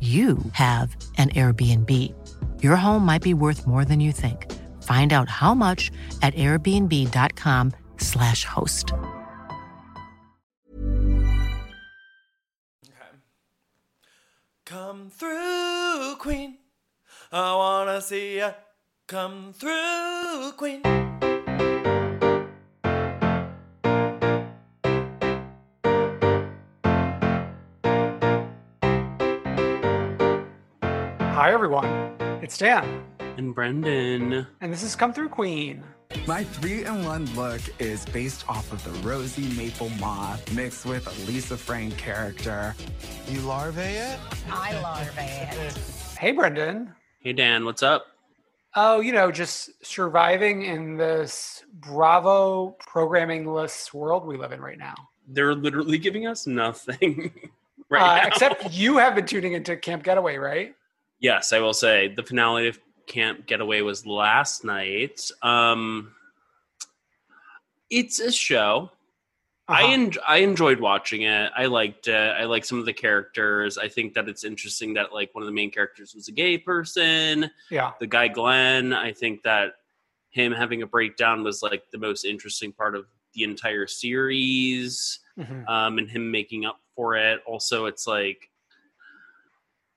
you have an Airbnb. Your home might be worth more than you think. Find out how much at airbnb.com/slash host. Come through, Queen. I wanna see ya. Come through, Queen. Hi, everyone. It's Dan, And Brendan. and this is Come Through Queen. My three in one look is based off of the Rosy Maple Moth mixed with a Lisa Frank character. You larvae it? I larvae it. Hey, Brendan. Hey Dan, what's up? Oh, you know, just surviving in this Bravo programming list world we live in right now. They're literally giving us nothing right Uh, now. except you have been tuning into Camp Getaway, right? Yes, I will say the finale of Camp Getaway was last night. Um, it's a show. I Uh-huh. en- I enjoyed watching it. I liked it. I like some of the characters. I think that it's interesting that like one of the main characters was a gay person. Yeah. The guy Glenn. I think that him having a breakdown was like the most interesting part of the entire series. Mhm. um, and him making up for it. Also, it's like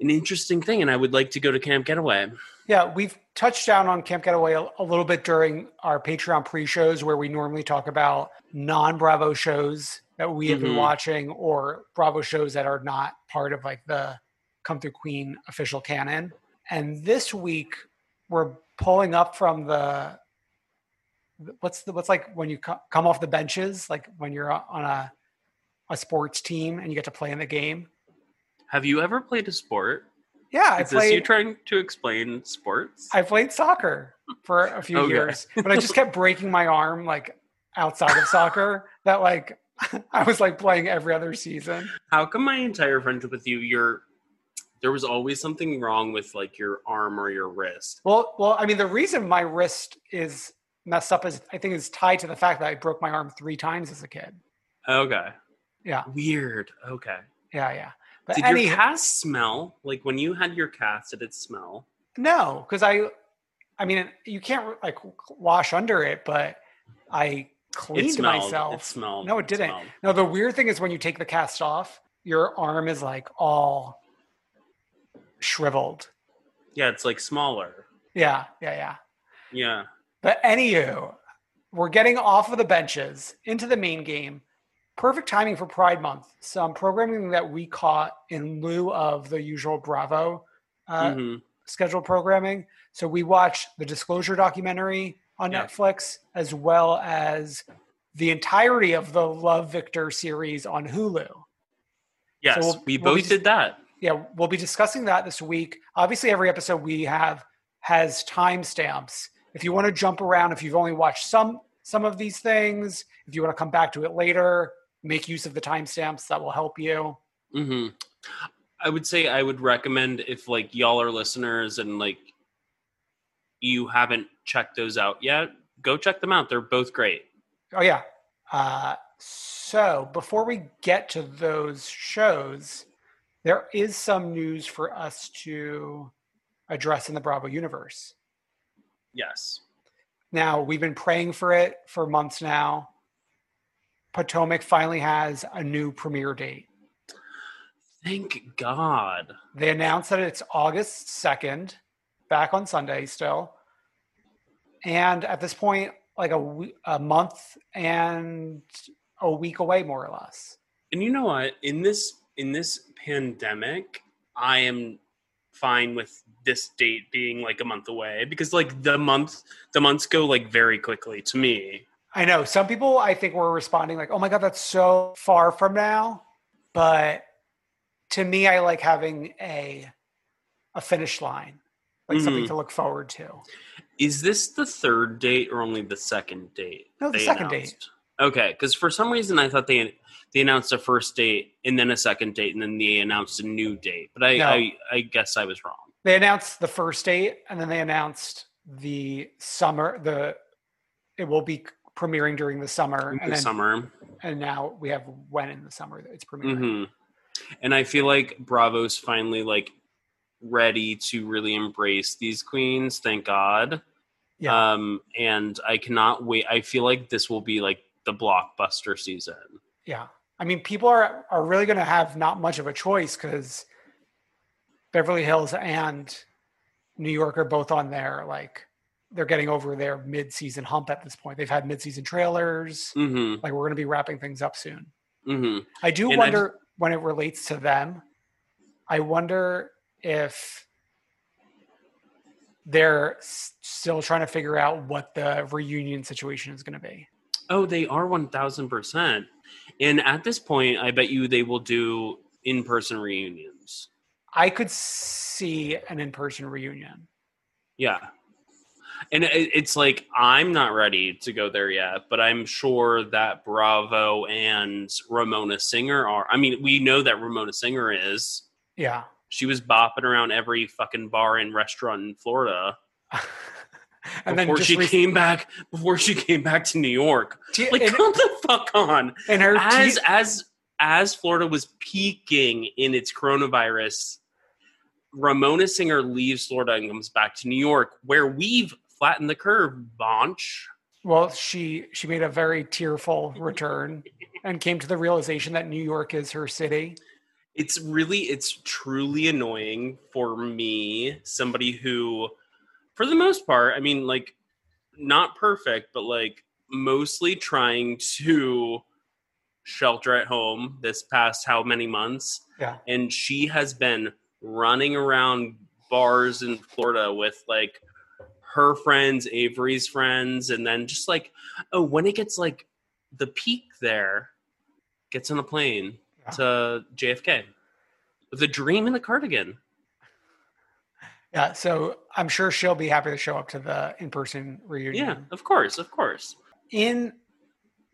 an interesting thing, and I would like to go to Camp Getaway. Yeah, we've touched down on Camp Getaway a, a little bit during our Patreon pre-shows where we normally talk about non-Bravo shows that we have been Mhm. watching or Bravo shows that are not part of like the Come Through Queen official canon. And this week we're pulling up from the what's the what's like when you co- come off the benches like when you're on a a sports team and you get to play in the game. Have you ever played a sport? Yeah, I Is this you played trying to explain sports? I played soccer for a few Okay. years, but I just kept breaking my arm like outside of soccer. That like I was like playing every other season. How come my entire friendship with you, you're there was always something wrong with like your arm or your wrist? Well, well, I mean, the reason my wrist is messed up is I think is tied to the fact that I broke my arm three times as a kid. Okay, Yeah, weird. Okay, yeah, yeah. But did any your cast smell like when you had your cast? Did it smell? no, because I, I mean, you can't like wash under it, but I cleaned smelled. It myself. smelled. No, it It didn't. smelled. No, the weird thing is when you take the cast off, your arm is like all shriveled. Yeah, it's like smaller. Yeah, yeah, yeah. Yeah. But anywho, we're getting off of the benches into the main game. Perfect timing for Pride Month. Some programming that we caught in lieu of the usual Bravo uh, Mhm. scheduled programming. So we watched the Disclosure documentary on Yeah. Netflix, as well as the entirety of the Love Victor series on Hulu. Yes, we'll- we we'll both be did that. Yeah, we'll be discussing that this week. Obviously, every episode we have has timestamps. If you want to jump around, if you've only watched some some of these things, if you want to come back to it later, make use of the timestamps. That will help you. hmm I would say I would recommend if like y'all are listeners and like you haven't checked those out yet, go check them out. They're both great. Oh yeah. Uh, so before we get to those shows, there is some news for us to address in the Bravo universe. Yes. Now we've been praying for it for months now. Potomac finally has a new premiere date. Thank God. They announced that it's August 2nd, back on Sunday still. And at this point, like a, a month and a week away, more or less. And you know what? In this in this pandemic, I am fine with this date being like a month away because like the month the months go like very quickly to me. I know some people I think were responding like, "Oh my god, that's so far from now." But to me, I like having a a finish line, like something Mhm. to look forward to. Is this the third date or only the second date? No, the second date. Okay, because for some reason I thought they they announced a first date and then a second date and then they announced a new date. But I No. I, I guess I was wrong. They announced the first date, and then they announced the summer. The it will be premiering during the summer, In and the then summer. and now we have when in the summer that it's premiering. hmm And I feel like Bravo's finally like ready to really embrace these queens. Thank God. Yeah. Um, and I cannot wait. I feel like this will be like the blockbuster season. Yeah. I mean, people are are really going to have not much of a choice because Beverly Hills and New York are both on there. like they're getting over their mid-season hump at this point. They've had mid-season trailers. hmm Like we're going to be wrapping things up soon. hmm I do And wonder when it relates to them. I wonder if they're still trying to figure out what the reunion situation is going to be. Oh, they are one thousand percent. And at this point, I bet you they will do in-person reunions. I could see an in-person reunion. Yeah. And it's like I'm not ready to go there yet, but I'm sure that Bravo and Ramona Singer are. I mean, we know that Ramona Singer is. Yeah. She was bopping around every fucking bar and restaurant in Florida and then before just she re- came back. Before she came back to New York, like and- come the fuck on. and her As as as Florida was peaking in its coronavirus, Ramona Singer leaves Florida and comes back to New York, where we've flattened the curve. Bonch. well, she she made a very tearful return and came to the realization that New York is her city. it's really it's truly annoying for me somebody who for the most part i mean like not perfect but like mostly trying to shelter at home this past how many months Yeah. and she has been running around bars in florida with like her friends avery's friends and then just like oh when it gets like the peak there gets on a plane Yeah. to JFK with a dream in a cardigan. Yeah, so I'm sure she'll be happy to show up to the in-person reunion. Yeah, of course, of course. in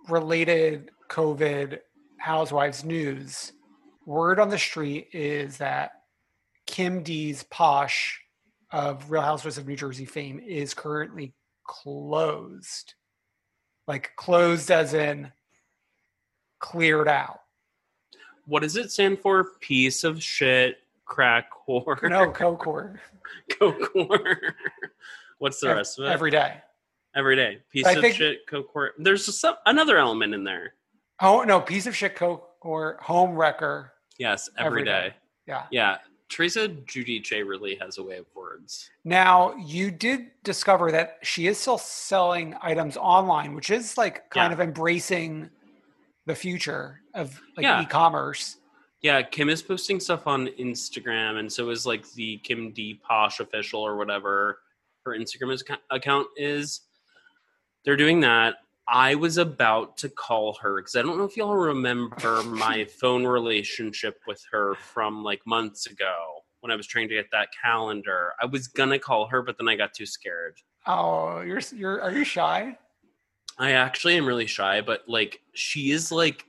related COVID housewives news, word on the street is that Kim D's Posche of Real Housewives of New Jersey fame is currently closed. Like closed as in cleared out. What does it stand for? Piece of shit, crack whore. No Cocor coke whore. What's the ev- rest of it? every day. Every day. Piece I of think- shit, coke whore. There's some, another element in there. Oh no, piece of shit coke Cocor home wrecker. Yes, Every every day. day. Yeah. Yeah. Teresa Giudice really has a way of words. Now, you did discover that she is still selling items online, which is like kind Yeah. of embracing the future of like Yeah. e-commerce. Yeah, Kim is posting stuff on Instagram, and so is like the Kim D Posche official or whatever her Instagram is- account is. They're doing that. I was about to call her because I don't know if y'all remember my phone relationship with her from like months ago when I was trying to get that calendar. I was gonna call her, but then I got too scared. Oh, you're you're are you shy? I actually am really shy, but like she is like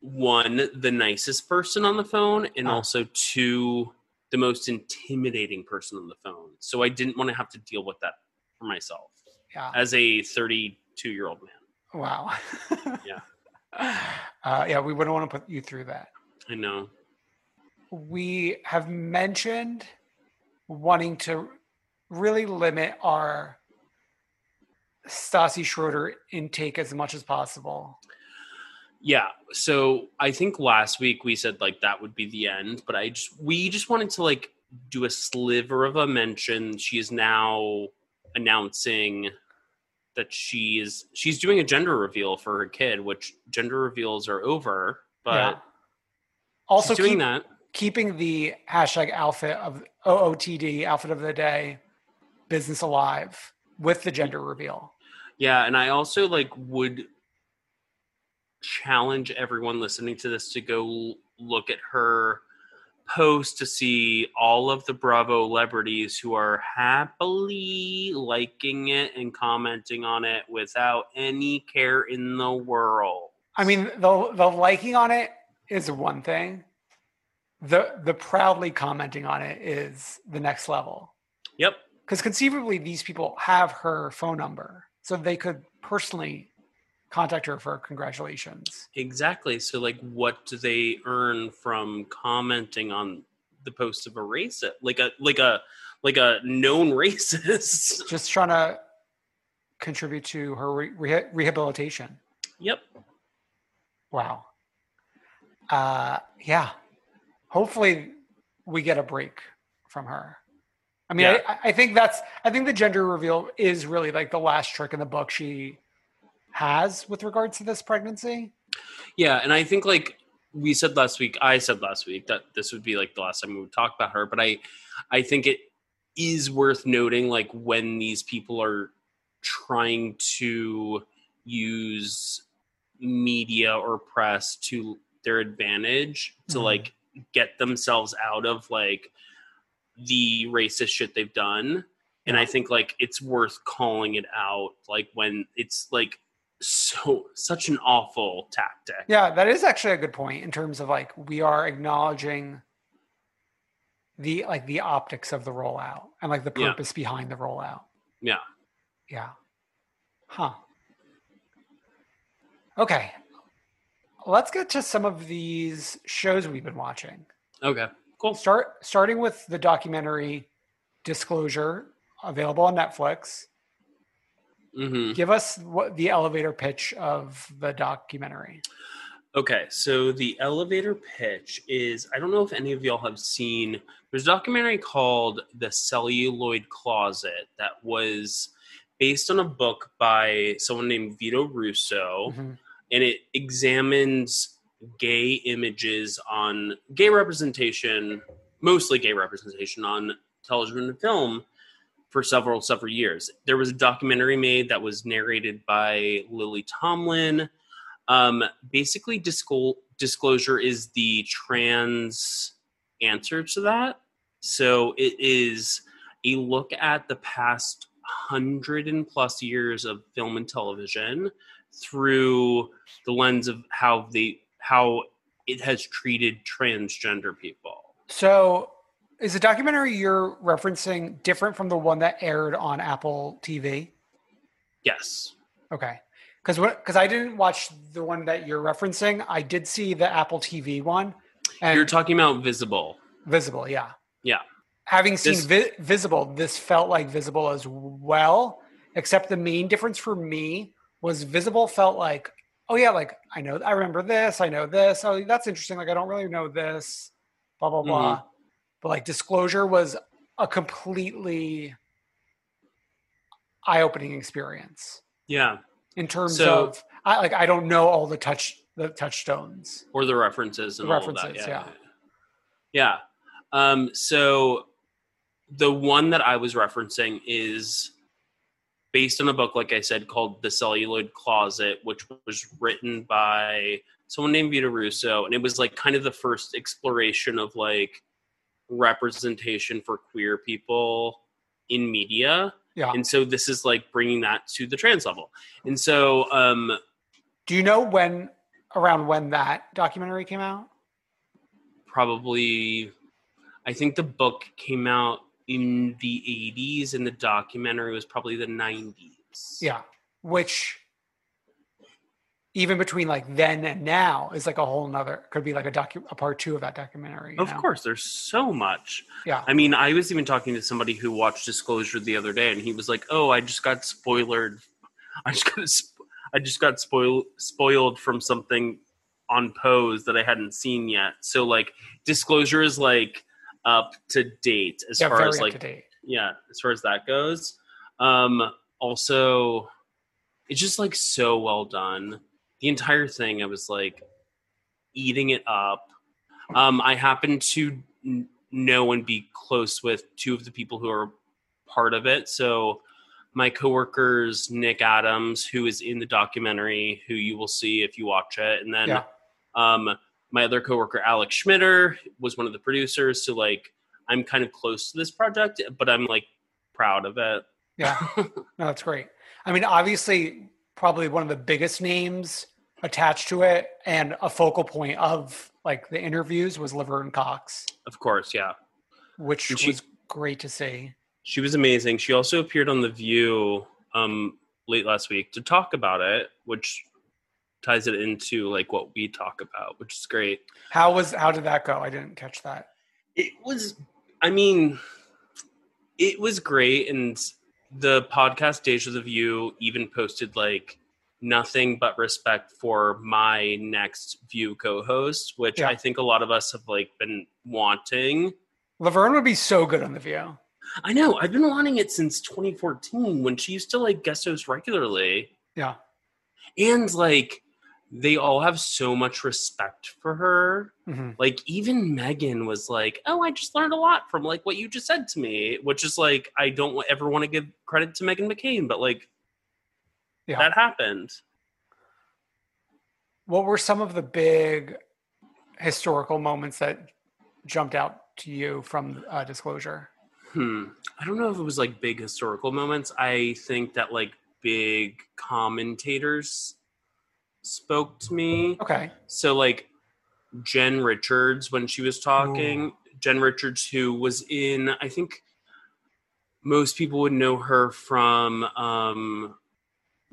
one the nicest person on the phone, and Ah. also two the most intimidating person on the phone. So I didn't want to have to deal with that for myself Yeah. as a 32 year old man. Wow. Yeah. Uh, yeah, we wouldn't want to put you through that. I know. We have mentioned wanting to really limit our Stassi Schroeder intake as much as possible. Yeah. So I think last week we said like that would be the end, but I just we just wanted to like do a sliver of a mention. She is now announcing that she's she's doing a gender reveal for her kid, which gender reveals are over, but Yeah. Also, doing keep- that. keeping the hashtag outfit of OOTD outfit of the day business alive with the gender reveal. Yeah, and I also like would challenge everyone listening to this to go look at her post to see all of the Bravo celebrities who are happily liking it and commenting on it without any care in the world. I mean, the the liking on it is one thing. The the proudly commenting on it is the next level. Yep. Because conceivably these people have her phone number. So they could personally contact her for congratulations. Exactly. So like what do they earn from commenting on the post of a racist? Like a like a like a known racist. Just trying to contribute to her re- reha- rehabilitation. yep. Wow. Uh, yeah. Hopefully, we get a break from her. I mean, Yeah. I, I think that's. I think the gender reveal is really like the last trick in the book she has with regards to this pregnancy. Yeah, and I think like we said last week, I said last week that this would be like the last time we would talk about her, but I I think it is worth noting like when these people are trying to use media or press to their advantage to Mhm. like get themselves out of like the racist shit they've done and i think like it's worth calling it out like when it's like so such an awful tactic Yeah, that is actually a good point in terms of like we are acknowledging the like the optics of the rollout and like the Yeah. purpose behind the rollout. yeah Yeah. Huh. Okay. Let's get to some of these shows we've been watching. okay cool Start starting with the documentary Disclosure available on Netflix. Hmm Give us what the elevator pitch of the documentary. Okay, so the elevator pitch is I don't know if any of y'all have seen there's a documentary called The Celluloid Closet that was based on a book by someone named Vito Russo Mhm. and it examines gay images on gay representation, mostly gay representation on television and film for several several years. There was a documentary made that was narrated by Lily Tomlin. Um, basically, disclo- disclosure is the trans answer to that. So it is a look at the past hundred and plus years of film and television through the lens of how they how it has treated transgender people. So, is the documentary you're referencing different from the one that aired on Apple TV? Yes. Okay. Because because I didn't watch the one that you're referencing, I did see the Apple TV one. And You're talking about Visible. Visible, yeah. Yeah. Having seen This- vi- Visible, this felt like Visible as well. Except the main difference for me was Visible felt like, oh yeah, like I know, I remember this, I know this. Oh, that's interesting. Like I don't really know this. Blah blah blah. Mm-hmm. But like Disclosure was a completely eye-opening experience Yeah. in terms So- of I like I don't know all the touch the touchstones. or the references and The all references, of that. yeah. yeah. Yeah. Um, so the one that I was referencing is based on a book, like I said, called The Celluloid Closet, which was written by someone named Vito Russo, and it was like kind of the first exploration of like representation for queer people in media. Yeah. And so this is like bringing that to the trans level. And so um Do you know when around when that documentary came out? probably I think the book came out in the 80s and the documentary was probably the 90s. Yeah, which even between like then and now is like a whole nother could be like a docu a part two of that documentary. Of know? course, there's so much. Yeah. I mean, I was even talking to somebody who watched Disclosure the other day, and he was like, "Oh, I just got spoiled. I just got sp- I just got spoiled spoiled from something on Pose that I hadn't seen yet." So like, Disclosure is like up to date as yeah, far as like yeah, as far as that goes. Um, also, it's just like so well done. The entire thing, I was like eating it up. Um, I happen to n- know and be close with two of the people who are part of it. So, my coworkers, Nick Adams, who is in the documentary, who you will see if you watch it, and then Yeah. um, my other coworker, Alex Schmider, was one of the producers. So, like, I'm kind of close to this project, but I'm like proud of it. Yeah, no, that's great. I mean, obviously, probably one of the biggest names attached to it and a focal point of like the interviews was Laverne Cox, Of course, yeah. which she- was great to see. She was amazing. She also appeared on The View um, late last week to talk about it, which ties it into like what we talk about, which is great. How was how did that go? I didn't catch that. It was, I mean, it was great. And the podcast of the View even posted like nothing but respect for my next View co host, which Yeah. I think a lot of us have like been wanting. Laverne would be so good on the View. I know. I've been wanting it since 2014 when she used to like guest host regularly. Yeah, And like they all have so much respect for her. Mhm. Like even Meghan was like, "Oh, I just learned a lot from like what you just said to me," which is like I don't ever want to give credit to Meghan McCain, but like yeah. that happened. what were some of the big historical moments that jumped out to you from uh, Disclosure? Hmm. I don't know if it was like big historical moments. I think that like big commentators spoke to me. Okay, So like Jen Richards when she was talking, Jen Richards who was in I think most people would know her from um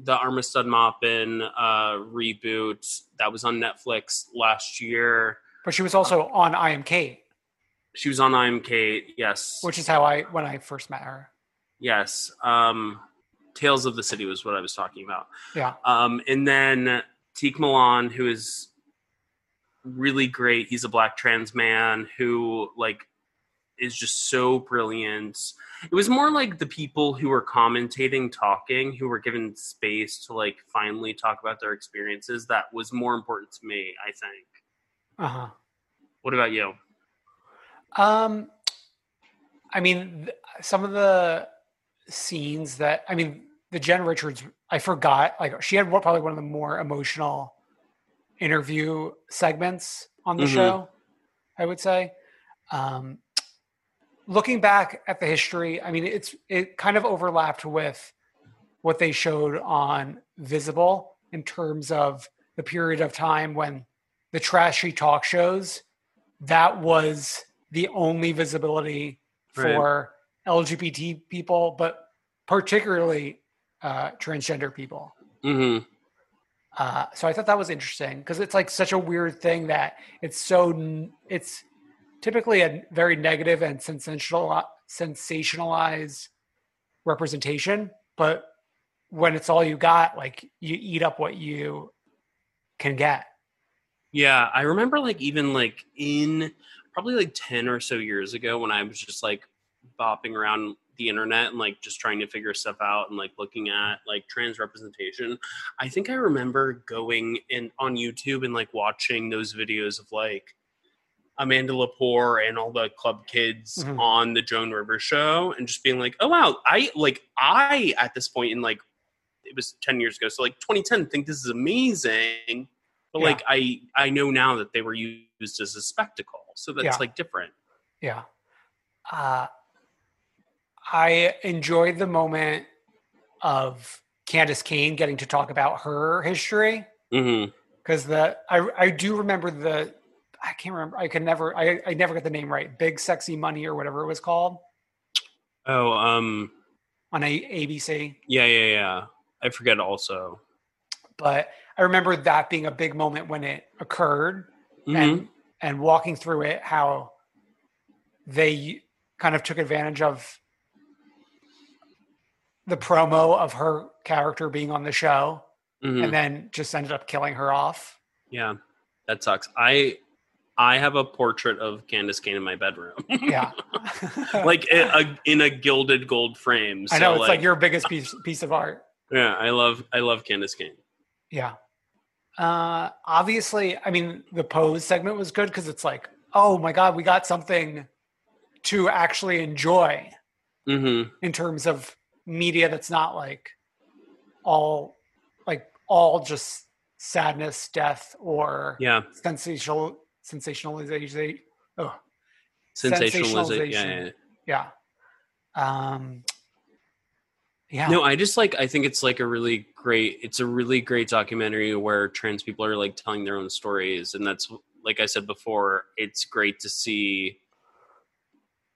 the Armistead Maupin uh reboot that was on Netflix last year. but she was also on I Am Cait, She was on I'm Cait, yes. which is how I when I first met her. yes. Um Tales of the City was what I was talking about. Yeah, Um, and then Tiq Milan, who is really great. He's a black trans man who like is just so brilliant. It was more like the people who were commentating, talking, who were given space to like finally talk about their experiences. That was more important to me, I think. uh huh. What about you? Um, I mean, th- some of the scenes that I mean, the Jen Richards, I forgot. Like, she had one, probably one of the more emotional interview segments on the Mhm. show. I would say. Um, looking back at the history, I mean, it's it kind of overlapped with what they showed on Visible in terms of the period of time when the trashy talk shows that was the only visibility Right. for LGBT people, but particularly uh, transgender people. Mm-hmm. Uh, so I thought that was interesting because it's like such a weird thing that it's so n- it's typically a very negative and sensational sensationalized representation, but when it's all you got, like you eat up what you can get. Yeah, I remember like even like in probably like 10 or so years ago when I was just like bopping around the internet and like just trying to figure stuff out and like looking at like trans representation. I think I remember going in on YouTube and like watching those videos of like Amanda Lepore and all the club kids Mhm. on the Joan Rivers show and just being like, oh wow, I like I at this point in like it was 10 years ago, so like 2010 think this is amazing. But Yeah. like I I know now that they were used as a spectacle. So that's Yeah. like different. Yeah. Uh, I enjoyed the moment of Candis Cayne getting to talk about her history Mm-hmm. because the I I do remember the I can't remember. I could never. I I never got the name right. Big Sexy Money or whatever it was called Oh, um, on a ABC. yeah, yeah, yeah. I forget also. But I remember that being a big moment when it occurred, Mhm. and and walking through it, how they kind of took advantage of the promo of her character being on the show, Mhm. and then just ended up killing her off. Yeah, that sucks. I I have a portrait of Candis Cayne in my bedroom, Yeah, like in a, in a gilded gold frame. So I know it's like, your biggest piece piece of art. yeah. I love I love Candis Cayne. Yeah. Uh, obviously, I mean, the pose segment was good because it's like, oh my god, we got something to actually enjoy Mm-hmm. in terms of media that's not like all like all just sadness, death, or Yeah, sensational sensationalization. Oh, sensationalization. Yeah, yeah, yeah. yeah. Um, yeah. No, I just like I think it's like a really great it's a really great documentary where trans people are like telling their own stories and that's like I said before, it's great to see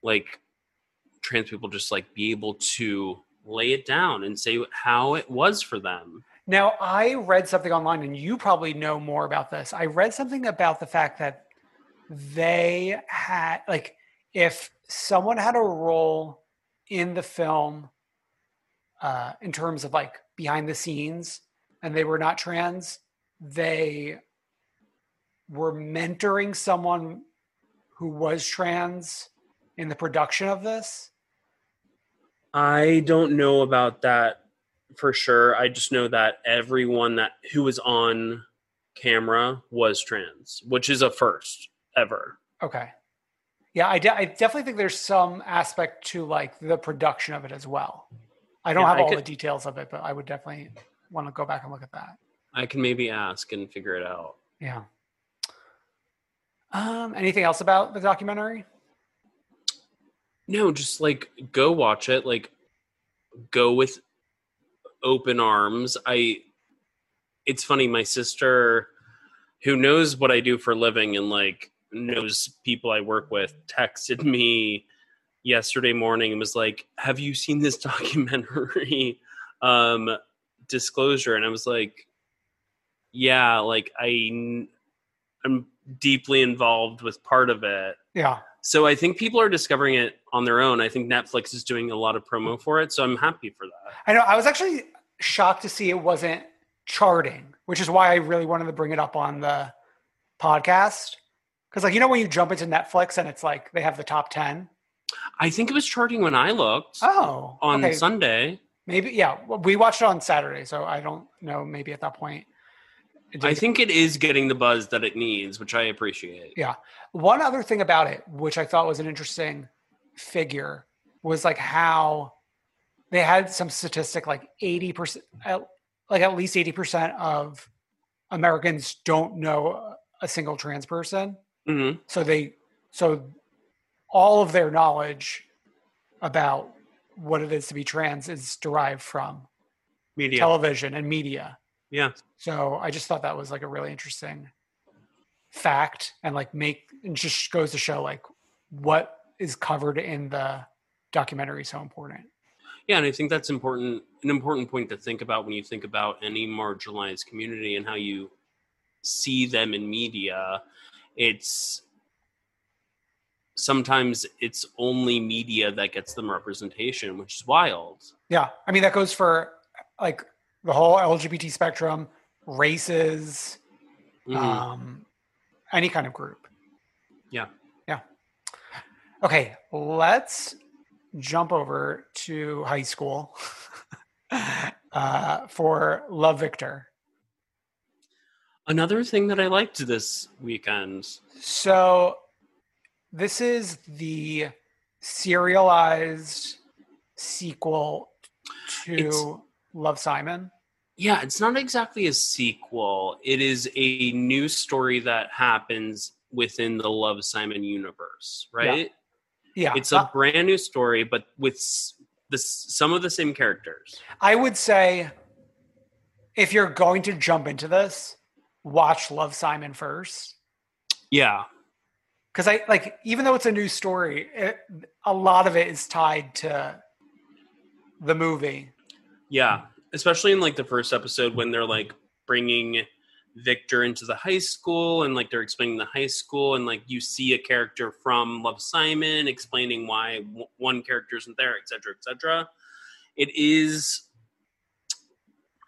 like trans people just like be able to lay it down and say how it was for them. Now, I read something online, and you probably know more about this. I read something about the fact that they had, like, if someone had a role in the film uh, in terms of like behind the scenes and they were not trans, they were mentoring someone who was trans in the production of this. I don't know about that for sure. I just know that everyone that who was on camera was trans, which is a first ever. Okay. Yeah, I, de- I definitely think there's some aspect to like the production of it as well. I don't Yeah, have I all could- the details of it, but I would definitely want to go back and look at that. I can maybe ask and figure it out. Yeah. Um, anything else about the documentary? No, just like go watch it. Like go with open arms. I it's funny, my sister who knows what I do for a living and like knows people I work with texted me yesterday morning and was like, "Have you seen this documentary um disclosure?" And I was like, "Yeah, like I I'm deeply involved with part of it." Yeah. So I think people are discovering it on their own. I think Netflix is doing a lot of promo for it, so I'm happy for that. I know I was actually shocked to see it wasn't charting, which is why I really wanted to bring it up on the podcast. Because like you know when you jump into Netflix and it's like they have the top ten. I think it was charting when I looked Oh, on okay. Sunday. Maybe yeah. We watched it on Saturday, so I don't know. Maybe at that point, I think it is getting the buzz that it needs, which I appreciate. Yeah. One other thing about it, which I thought was an interesting figure, was like how they had some statistic like 80%, at- like at least 80% of Americans don't know a single trans person. Hmm So they, so all of their knowledge about what it is to be trans is derived from Media. television and media. yeah. So I just thought that was like a really interesting fact and like make it just goes to show like what is covered in the documentary is so important. Yeah, and I think that's important an important point to think about when you think about any marginalized community and how you see them in media. It's sometimes it's only media that gets them representation, which is wild. Yeah. I mean that goes for like the whole LGBT spectrum, races, Mhm. um any kind of group. yeah. Yeah. Okay, let's jump over to high school uh, for Love Victor. Another thing that I liked this weekend. So, this is the serialized sequel to It's- Love Simon. Yeah, it's not exactly a sequel. It is a new story that happens within the Love Simon universe, right? Yeah, It's a uh, brand new story, but with some of the same characters. I would say if you're going to jump into this, watch Love Simon first. Yeah. because I like even though it's a new story, it, a lot of it is tied to the movie. Yeah, especially in like the first episode when they're like bringing Victor into the high school and like they're explaining the high school and like you see a character from Love Simon explaining why w- one character isn't there, etc., etc. It is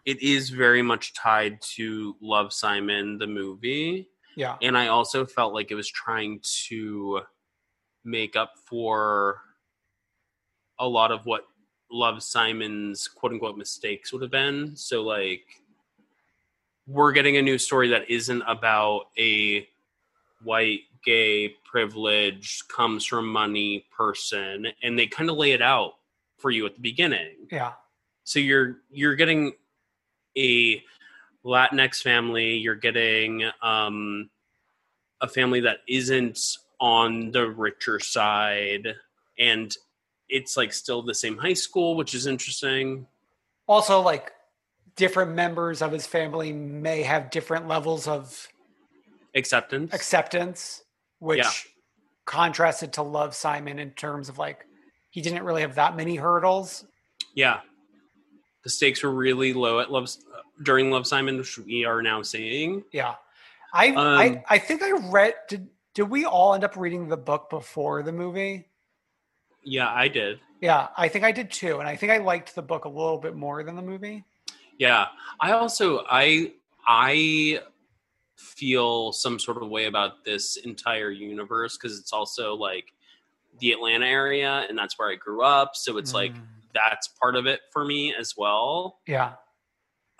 it is very much tied to Love Simon the movie. Yeah, and I also felt like it was trying to make up for a lot of what Love Simon's quote unquote mistakes would have been. So like we're getting a new story that isn't about a white gay privileged comes from money person and they kind of lay it out for you at the beginning. Yeah, so you're you're getting a latinx family. You're getting um a family that isn't on the richer side. And it's like still the same high school which is interesting. Also like different members of his family may have different levels of acceptance. acceptance, which Yeah. contrasted to Love Simon in terms of like he didn't really have that many hurdles. yeah. The stakes were really low at love during love simon which we are now seeing Yeah, I Um, I I think I read. Did did we all end up reading the book before the movie? yeah i did Yeah, I think I did too, and I think I liked the book a little bit more than the movie. Yeah. I also I I feel some sort of way about this entire universe because it's also like the Atlanta area and that's where I grew up. So it's like Mm. that's part of it for me as well. Yeah,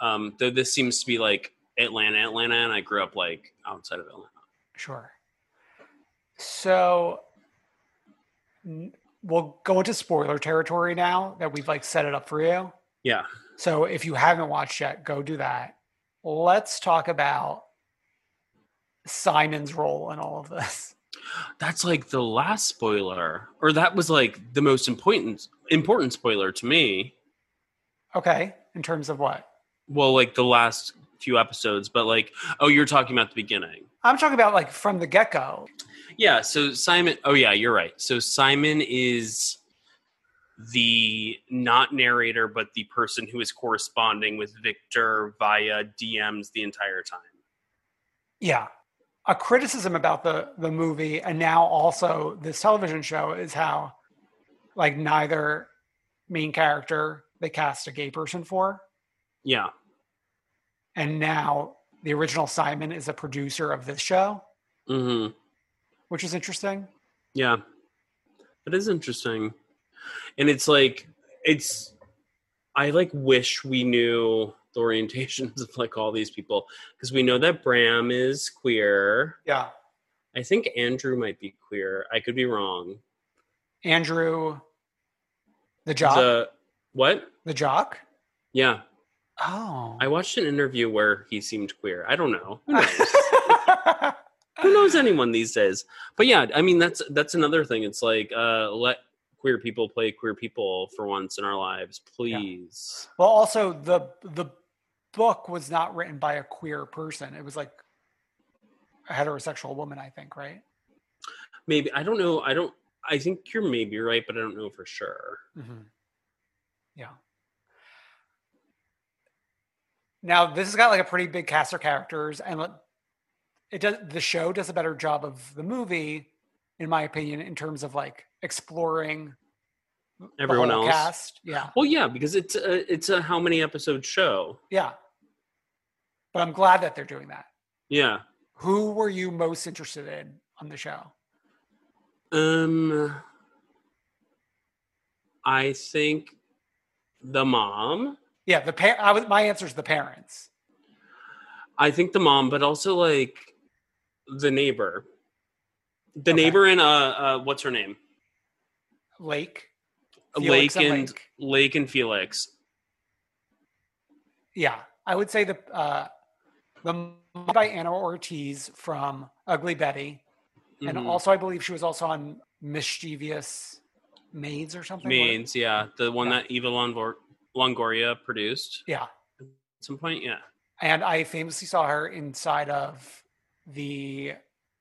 Um, though this seems to be like Atlanta, Atlanta, and I grew up like outside of Atlanta. sure. So we'll go into spoiler territory now that we've like set it up for you. Yeah. So if you haven't watched yet, go do that. Let's talk about Simon's role in all of this. That's like the last spoiler. Or that was like the most important important spoiler to me. Okay, in terms of what? Well, like the last few episodes, but like oh, you're talking about the beginning. I'm talking about like from the get go. Yeah, so Simon, oh yeah, you're right. So Simon is the not narrator, but the person who is corresponding with Victor via DMs the entire time. Yeah. A criticism about the the movie and now also this television show is how like neither main character they cast a gay person for. Yeah, And now the original Simon is a producer of this show, hmm which is interesting. yeah, that is interesting. And it's like it's, I like wish we knew the orientations of like all these people because we know that Bram is queer. Yeah. I think Andrew might be queer. I could be wrong. Andrew the jock. The what? the jock? Yeah. Oh. I watched an interview where he seemed queer. I don't know. Who knows? Who knows anyone these days? But yeah, I mean that's that's another thing. It's like uh let queer people play queer people for once in our lives, please. well, also the the book was not written by a queer person. It was like a heterosexual woman, I think, right? Maybe I don't know. I don't I think you're maybe right, but I don't know for sure. Mm-hmm. Yeah. Now this has got like a pretty big cast of characters, and it does. The show does a better job of the movie, in my opinion, in terms of like exploring Everyone else. Cast, yeah, Well, yeah, because it's a it's a how many episode show. yeah. But I'm glad that they're doing that. Yeah. Who were you most interested in on the show? Um I think the mom. Yeah, the par- I was, my answer is the parents. I think the mom, but also like the neighbor. The Okay. neighbor and uh, uh what's her name? Lake, Lake and and Lake. Lake. and Felix. Yeah, I would say the uh, the mom by Anna Ortiz from Ugly Betty, and Mhm. also I believe she was also on Mischievous Maids or something. Maids, yeah, the one Yeah. that Eva Longor- Longoria produced Yeah, at some point. Yeah, and I famously saw her inside of the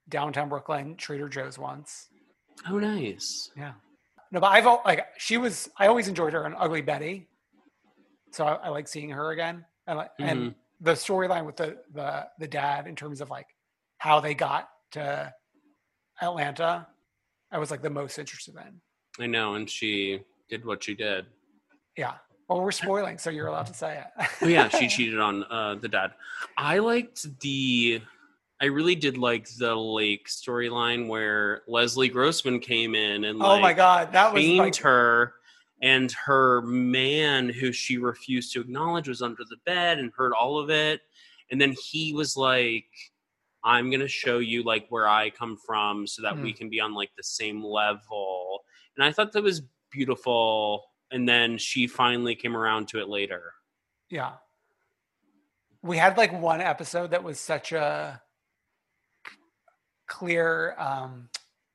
downtown Brooklyn Trader Joe's once. Oh, nice. Yeah. No, but I've like she was. I always enjoyed her in Ugly Betty, so I, I like seeing her again. And like, and mm-hmm. the storyline with the the the dad in terms of like how they got to Atlanta, I was like the most interested in. I know, and she did what she did. Yeah. Well, we're spoiling, so you're allowed to say it. Oh yeah, she cheated on uh, the dad. I liked the. I really did like the Lake storyline where Leslie Grossman came in and oh my god, that was like her, and her man who she refused to acknowledge was under the bed and heard all of it, and then he was like, "I'm gonna show you like where I come from, so that we Hmm. can be on like the same level." And I thought that was beautiful. And then she finally came around to it later. Yeah. We had like one episode that was such a clear um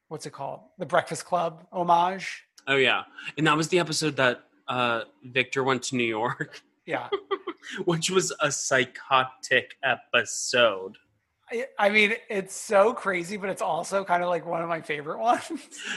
what's it called? The Breakfast Club homage. Oh yeah, and that was the episode that uh, Victor went to New York, Yeah. which was a psychotic episode. I, I mean, it's so crazy, but it's also kind of like one of my favorite ones.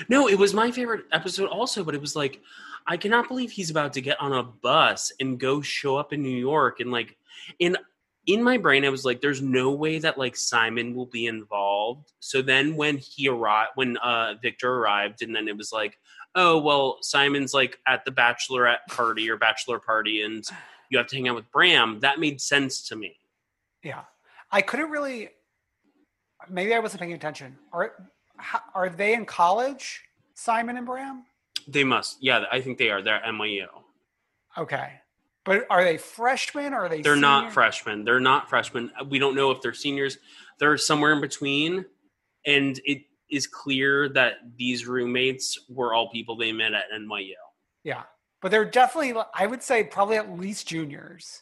No, it was my favorite episode also, but it was like, I cannot believe he's about to get on a bus and go show up in New York and like in in my brain I was like, there's no way that like Simon will be involved. So then when he arrived when uh Victor arrived and then it was like, oh well Simon's like at the bachelorette party or bachelor party and you have to hang out with Bram, that made sense to me. yeah. I couldn't really maybe I wasn't paying attention. Are are they in college, Simon and Bram? They must. Yeah, I think they are. They're at NYU. Okay. But are they freshmen or are they They're not freshmen. They're not freshmen. We don't know if they're seniors. They're somewhere in between. And it is clear that these roommates were all people they met at NYU. Yeah. But they're definitely I would say probably at least juniors.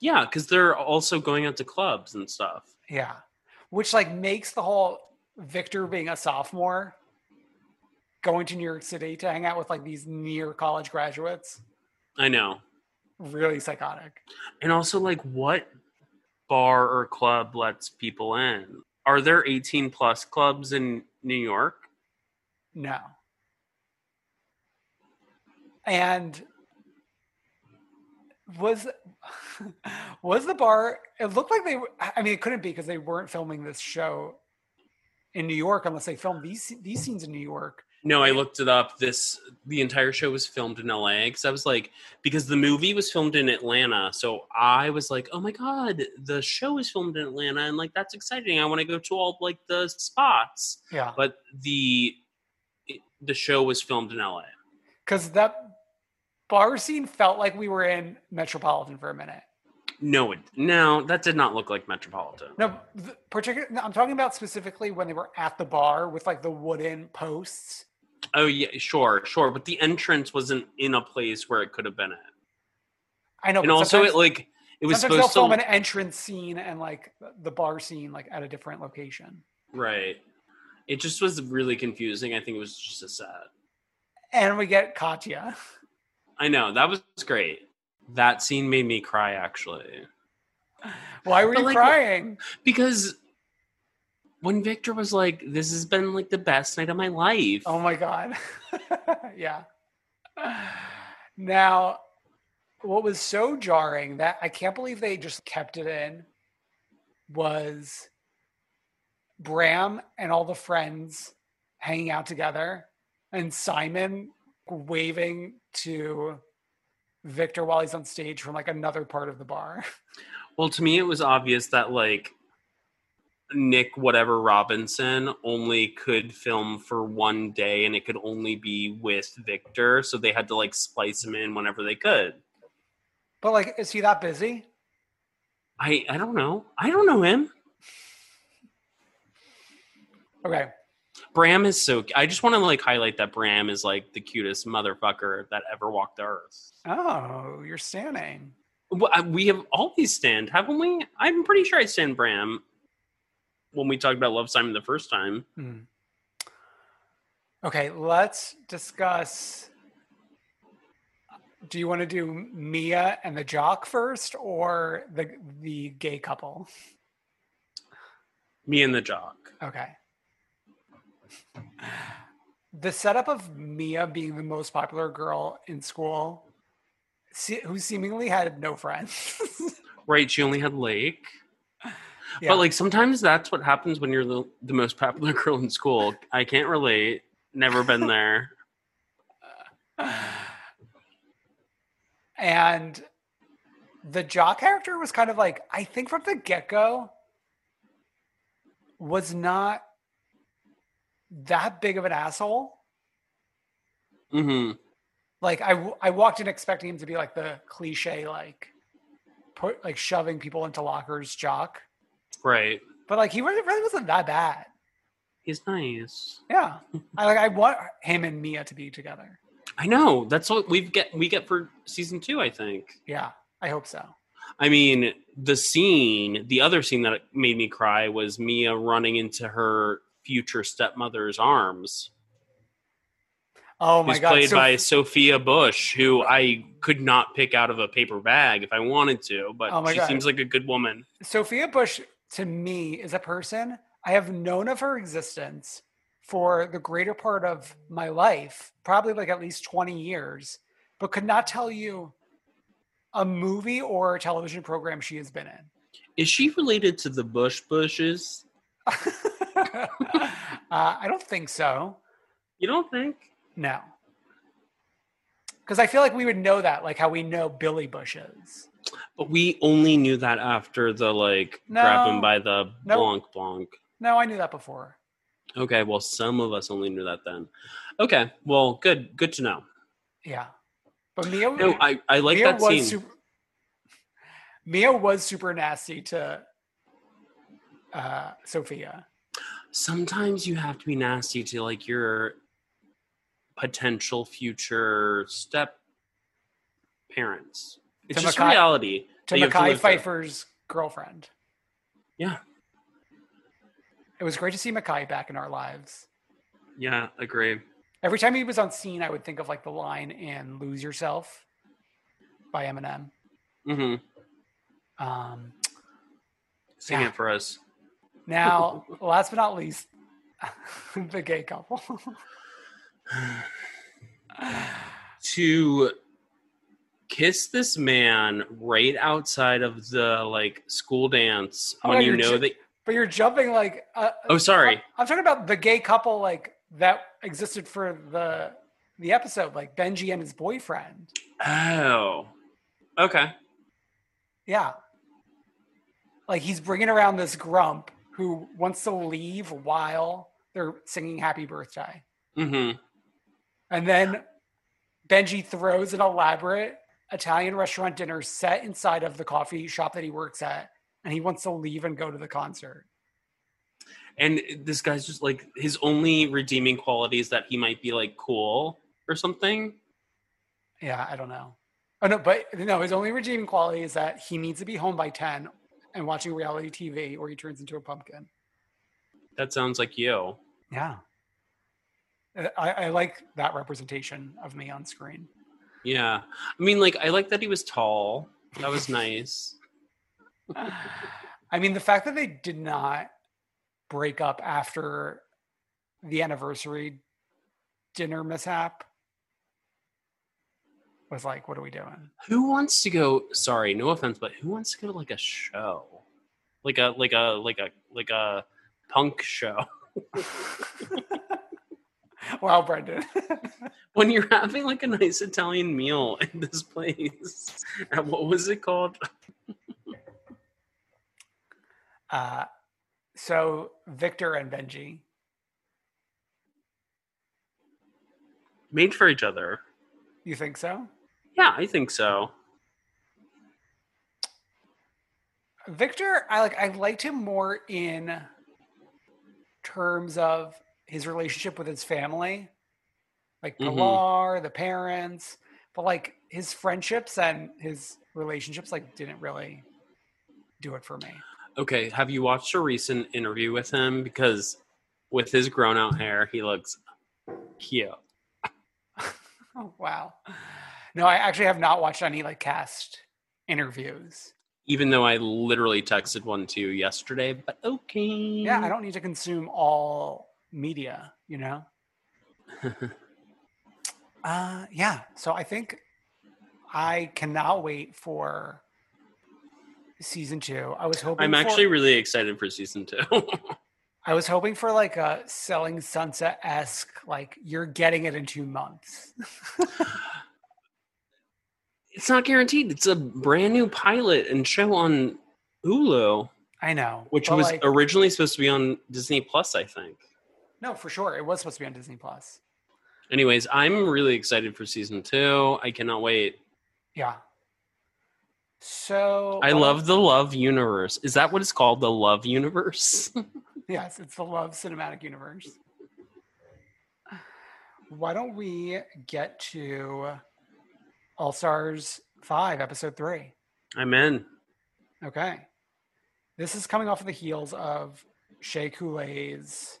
Yeah, because they're also going out to clubs and stuff. Yeah. Which like makes the whole Victor being a sophomore going to New York City to hang out with like these near college graduates I know. really psychotic. And also, like, what bar or club lets people in? Are there 18 plus clubs in New York? No. And was was the bar it looked like they were I mean it couldn't be because they weren't filming this show in New York unless they filmed these these scenes in New York. No, I looked it up. This the entire show was filmed in LA because I was like, because the movie was filmed in Atlanta, so I was like, oh my god, the show is filmed in Atlanta, and like that's exciting. I want to go to all like the spots, Yeah. but the it, the show was filmed in LA. Cuz that bar scene felt like we were in Metropolitan for a minute. No, it, no, that did not look like Metropolitan. No, the particular I'm talking about specifically when they were at the bar with like the wooden posts. Oh yeah, sure, sure, but the entrance wasn't in a place where it could have been at, I know and also it like it was Sometimes they'll supposed to film an entrance scene and like the bar scene like at a different location. right. It just was really confusing. I think it was just a set. And we get Katya. I know that was great. That scene made me cry actually Why were But, you like, crying? because when Victor was like, "This has been like the best night of my life," Oh my god. yeah. Now, what was so jarring that I can't believe they just kept it in was Bram and all the friends hanging out together and Simon waving to Victor while he's on stage from like another part of the bar. well, to me, it was obvious that like Nick, whatever Robinson, only could film for one day, and it could only be with Victor, so they had to like splice him in whenever they could. But like, is he that busy? I I don't know. I don't know him. Okay. Bram is so. I just want to like highlight that Bram is like the cutest motherfucker that ever walked the earth. Oh, you're standing. We have always stand, haven't we? I'm pretty sure I stand Bram. When we talked about Love Simon the first time, Hmm. Okay, let's discuss. Do you want to do Mia and the jock first, or the the gay couple? me and the jock. Okay, the setup of Mia being the most popular girl in school, who seemingly had no friends. Right, she only had Lake. Yeah. But like sometimes that's what happens when you're the, the most popular girl in school. I can't relate. Never been there. and the jock character was kind of like I think from the get go was not that big of an asshole. hmm Like I w- I walked in expecting him to be like the cliche like put like shoving people into lockers jock, Right. but like he really, really wasn't that bad. He's nice. Yeah, I like I want him and Mia to be together. I know. That's what we get we get for season 2, I think. Yeah, I hope so. I mean, the scene, the other scene that made me cry was Mia running into her future stepmother's arms. Oh my who's god, played so- by Sophia Bush, who I could not pick out of a paper bag if I wanted to, but Oh she God. seems like a good woman. Sophia Bush to me is a person I have known of her existence for the greater part of my life, probably like at least 20 years, but could not tell you a movie or a television program she has been in. Is she related to the Bush Bushes? uh, I don't think so. You don't think? No. Because I feel like we would know that, like how we know Billy Bush is. But we only knew that after the like grab him by the No. blanc blanc. No, I knew that before. Okay, well some of us only knew that then. Okay, well good good to know. Yeah. But Mia, No, I, I like Mia that was scene. Super, Mia was super nasty to uh, Sophia. Sometimes you have to be nasty to like your potential future step parents. It's To just Mackay- reality. To that you have Mackay live through. Pfeiffer's girlfriend. Yeah. It was great to see Mackay back in our lives. Yeah, agree. Every time he was on scene, I would think of like the line in "Lose Yourself" by Eminem. Mm-hmm. Um, Sing Yeah. it for us. now, last but not least, the gay couple. to kiss this man right outside of the like school dance Oh, when no, you know ju- that but you're jumping like. Uh, oh sorry I'm, I'm talking about the gay couple like that existed for the the episode, like Benji and his boyfriend. oh okay Yeah. Like he's bringing around this grump who wants to leave while they're singing happy birthday. mm-hmm And then Benji throws an elaborate Italian restaurant dinner set inside of the coffee shop that he works at. And he wants to leave and go to the concert. and this guy's just like his only redeeming quality is that he might be like cool or something Yeah, I don't know. Oh no, but no, his only redeeming quality is that he needs to be home by 10 and watching reality TV or he turns into a pumpkin. that sounds like you Yeah. I, I like that representation of me on screen. Yeah. I mean like i like that he was tall. That was nice. I mean, the fact that they did not break up after the anniversary dinner mishap was like, what are we doing? who wants to go sorry no offense but who wants to go to like a show? Like a like a like a like a punk show wow, Brendan. when you're having like a nice Italian meal in this place. at- What was it called? uh, so Victor and Benji. Made for each other. You think so? Yeah, I think so. Victor, I like I liked him more in terms of his relationship with his family. Like. Pilar, mm-hmm. the parents, but like his friendships and his relationships like didn't really do it for me. Okay, have you watched a recent interview with him? Because with his grown out hair, he looks cute. Oh wow. No, I actually have not watched any like cast interviews. Even though I literally texted one to you yesterday, but okay. Yeah, I don't need to consume all media you know? uh, yeah. So I think I cannot wait for season two. I was hoping I'm for- actually really excited for season two. I was hoping for like a selling sunset esque, like you're getting it in two months. it's not guaranteed. It's a brand new pilot and show on Hulu, I know. which was like, originally supposed to be on Disney Plus, I think. No, for sure. It was supposed to be on Disney Plus. Anyways, I'm really excited for season two. I cannot wait. Yeah. So I why love the Love Universe. Is that what it's called? The Love Universe? Yes, it's the Love Cinematic Universe. Why don't we get to All Stars 5, Episode 3? I'm in. Okay. This is coming off of the heels of Shea Coulee's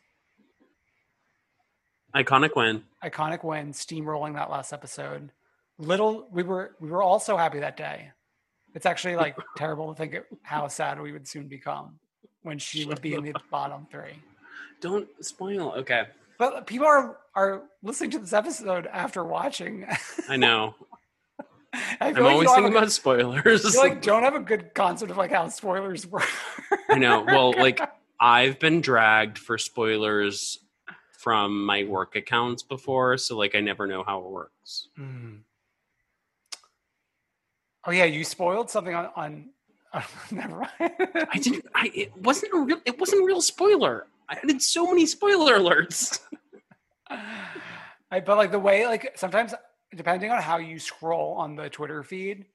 Iconic win. iconic win, steamrolling that last episode. Little, we were we were all so happy that day. It's actually like terrible to think of how sad we would soon become when she would be in the bottom three. Don't spoil. Okay. But people are are listening to this episode after watching. I know. I I'm feel like always thinking good- about spoilers. you like don't have a good concept of like how spoilers work. I know. Well, like I've been dragged for spoilers from my work accounts before, so like I never know how it works. Hmm. Oh yeah, you spoiled something on on. never mind. I didn't. I it wasn't a real. It wasn't a real spoiler. I did so many spoiler alerts. I but like the way like sometimes depending on how you scroll on the Twitter feed,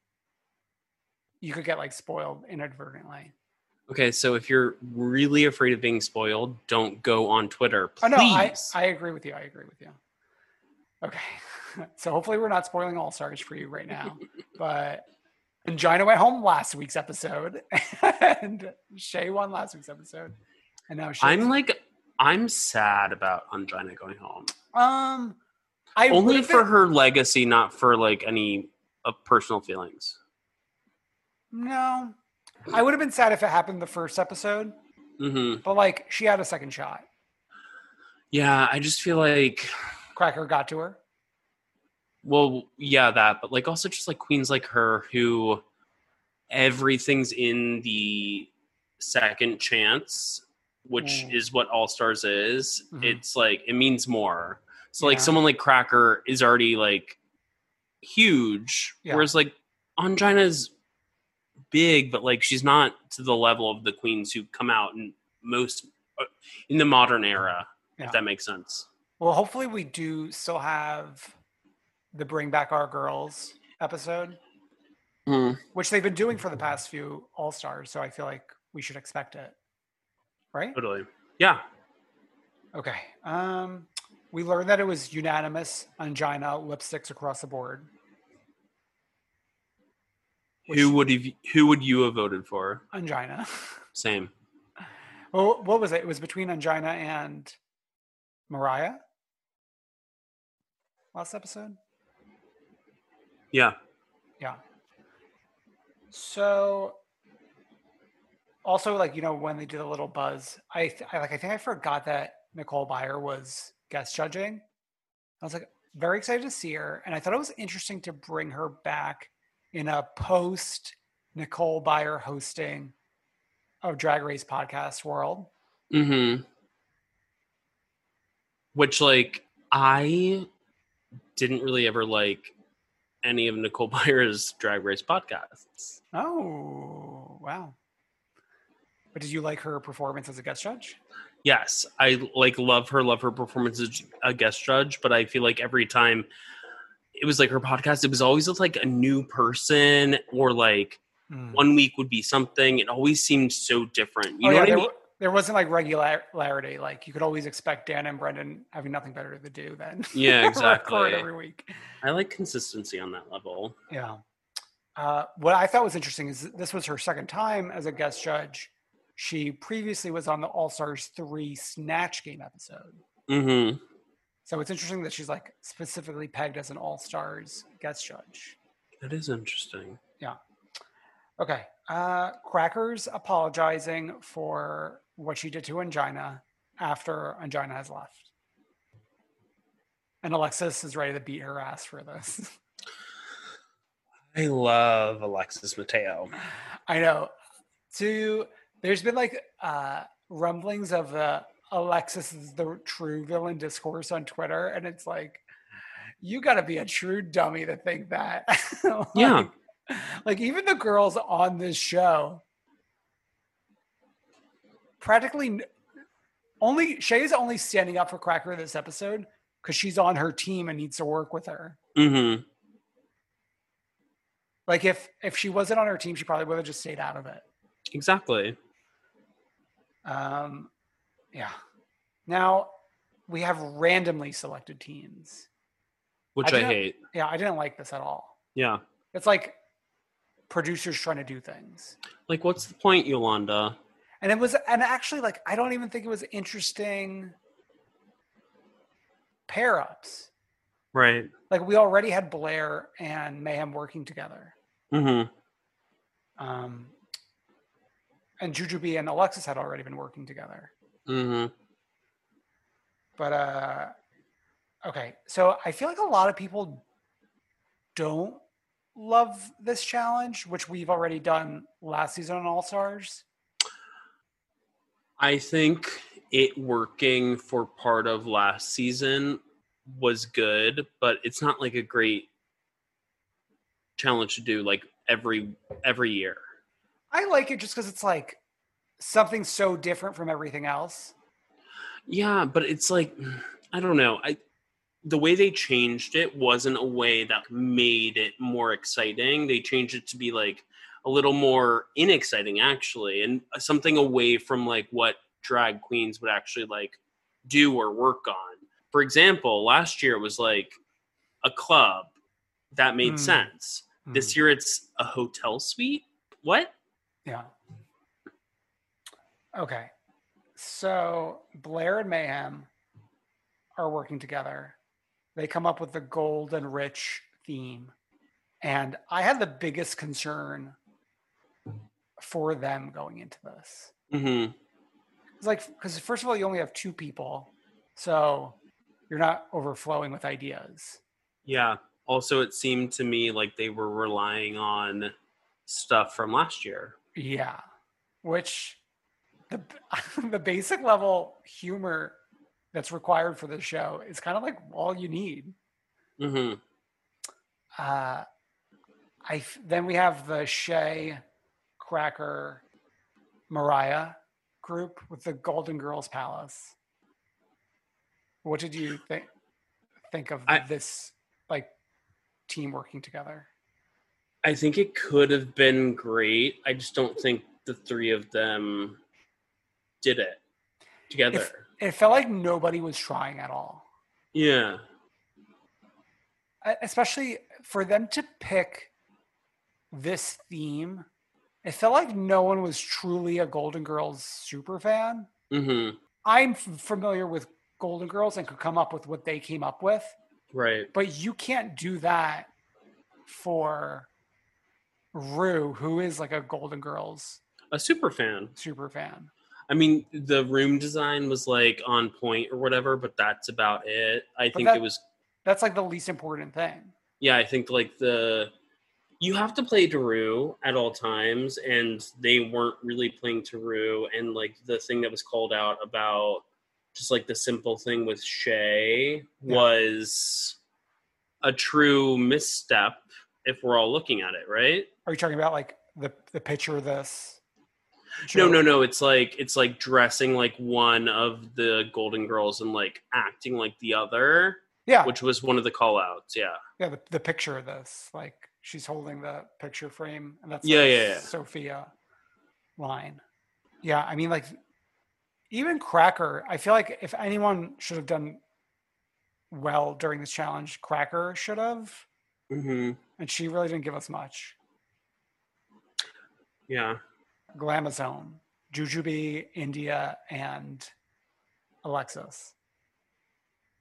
you could get like spoiled inadvertently. Okay, so if you're really afraid of being spoiled, don't go on Twitter, Oh no, I I agree with you. I agree with you. Okay, so hopefully we're not spoiling All Stars for you right now, but Ongina went home last week's episode, and Shea won last week's episode, and now Shea. I'm like, I'm sad about Ongina going home. um, I Only for been- her legacy, not for like any of personal feelings. No, I would have been sad if it happened the first episode, hmm but like she had a second shot. Yeah, I just feel like, Cracker got to her. well, yeah, that, but like also just like queens like her who everything's in the second chance, which Mm. is what All Stars is. Mhm. It's like it means more. So like someone like Cracker is already like huge, Yeah. whereas like Ongina's big, but like she's not to the level of the queens who come out in most uh, in the modern era. Yeah. If that makes sense. Well, hopefully we do still have the Bring Back Our Girls episode, which they've been doing for the past few All Stars. So I feel like we should expect it, right? Totally. Yeah. Okay. Um, we learned that it was unanimous Ongina lipsticks across the board. Who would have, who would you have voted for? Ongina. Same. well, what was it? It was between Ongina and Mariah. Last episode. Yeah. Yeah. So also like you know when they did a little buzz, I, th- I like I think I forgot that Nicole Byer was guest judging. I was like very excited to see her, and I thought it was interesting to bring her back in a post Nicole Byer hosting of Drag Race podcast world. Mm-hmm. Which like I didn't really ever like any of Nicole Byer's Drag Race podcasts. Oh wow! But did you like her performance as a guest judge? Yes, I like love her, love her performance as a guest judge, but I feel like every time it was like her podcast, it was always with like a new person or like Hmm. one week would be something. It always seemed so different. You oh, know yeah, what I mean? there wasn't like regularity. Like you could always expect Dan and Brendan having nothing better to do than Yeah, record exactly. every week. I like consistency on that level. Yeah. Uh, what I thought was interesting is this was her second time as a guest judge. She previously was on the All Stars three Snatch Game episode. Mm-hmm. So it's interesting that she's like specifically pegged as an All Stars guest judge. That is interesting. Yeah. Okay. Uh, Crackers apologizing for what she did to Ongina after Ongina has left. And Alexis is ready to beat her ass for this. I love Alexis Mateo. I know. To there's been like uh rumblings of the Alexis is the true villain discourse on Twitter, and it's like you got to be a true dummy to think that. like, Yeah. Like even the girls on this show, practically only Shea's only standing up for Cracker this episode because she's on her team and needs to work with her. Mm-hmm. Like if if she wasn't on her team, she probably would have just stayed out of it. Exactly. Um, yeah. Now we have randomly selected teams. Which I I, hate. Yeah, I didn't like this at all. Yeah. It's like producers trying to do things. Like, what's the point, Yolanda? And it was, and actually, like, I don't even think it was interesting pair ups. Right. Like, we already had Blair and Mayhem working together. Mm-hmm. Um, and Jujubee and Alexis had already been working together. Mm-hmm. But, uh, okay. So I feel like a lot of people don't love this challenge, which we've already done last season on All Stars. I think it working for part of last season was good, but it's not like a great challenge to do like every every year. I like it just because it's like something so different from everything else. Yeah, but it's like I don't know. I the way they changed it wasn't a way that made it more exciting. They changed it to be like a little more inexciting actually and something away from like what drag queens would actually like do or work on. For example, last year it was like a club that made Hmm. sense. This year it's a hotel suite. What? Yeah. Okay. So Blair and Mayhem are working together. They come up with the gold and rich theme. And I had the biggest concern for them going into this. Mhm. It's like, because first of all, you only have two people. So you're not overflowing with ideas. Yeah. Also, it seemed to me like they were relying on stuff from last year. Yeah, which the the basic level humor that's required for the show is kind of like all you need. hmm Uh, I then we have the Shea, Cracker, Mariah group with the Golden Girls Palace. What did you think think of I- this like team working together? I think it could have been great. I just don't think the three of them did it together. If- It felt like nobody was trying at all. yeah. Especially for them to pick this theme it felt like no one was truly a golden girls super fan hmm i'm f- familiar with golden girls and could come up with what they came up with Right. but you can't do that for Ru who is like a golden girls A super fan. super fan I mean, the room design was like on point or whatever, but that's about it. I think that- it was that's like the least important thing yeah, I think like the you have to play Daru at all times, and they weren't really playing Daru. And like the thing that was called out about just like the simple thing with Shea Yeah. was a true misstep if we're all looking at it, right? are you talking about like the the picture of this No, no, no. It's like it's like dressing like one of the Golden Girls and like acting like the other, yeah which was one of the call outs. Yeah. Yeah, the, the picture of this, like she's holding the picture frame, and that's Yeah, the yeah, yeah. Sophia line. Yeah, I mean, like even Cracker, I feel like if anyone should have done well during this challenge, Cracker should have, hmm and she really didn't give us much. Yeah. Glamazone, Jujubee, India, and Alexis.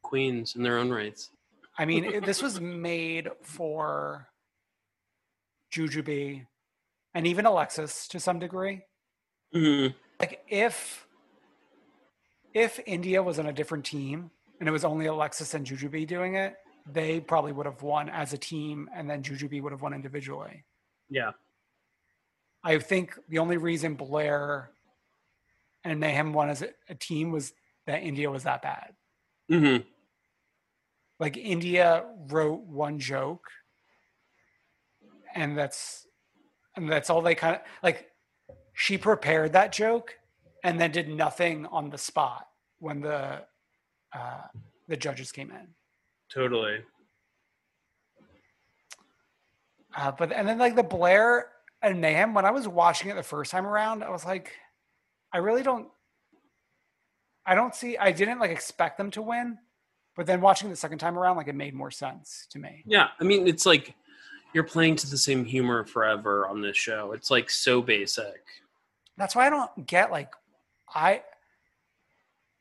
Queens in their own rights. I mean, it, this was made for Jujubee and even Alexis to some degree. hmm like if if India was on a different team, and it was only Alexis and Jujubee doing it, they probably would have won as a team, and then Jujubee would have won individually. Yeah. I think the only reason Blair and Mayhem won as a, team was that India was that bad. hmm Like India wrote one joke, and that's and that's all they kind of like. She prepared that joke, and then did nothing on the spot when the uh, the judges came in. Totally. Uh, but and then like the Blair and Mayhem, when I was watching it the first time around, I was like, I really don't. I don't see. I didn't like expect them to win, but then watching the second time around, like it made more sense to me. Yeah. I mean, it's like you're playing to the same humor forever on this show. It's like so basic. That's why I don't get like I.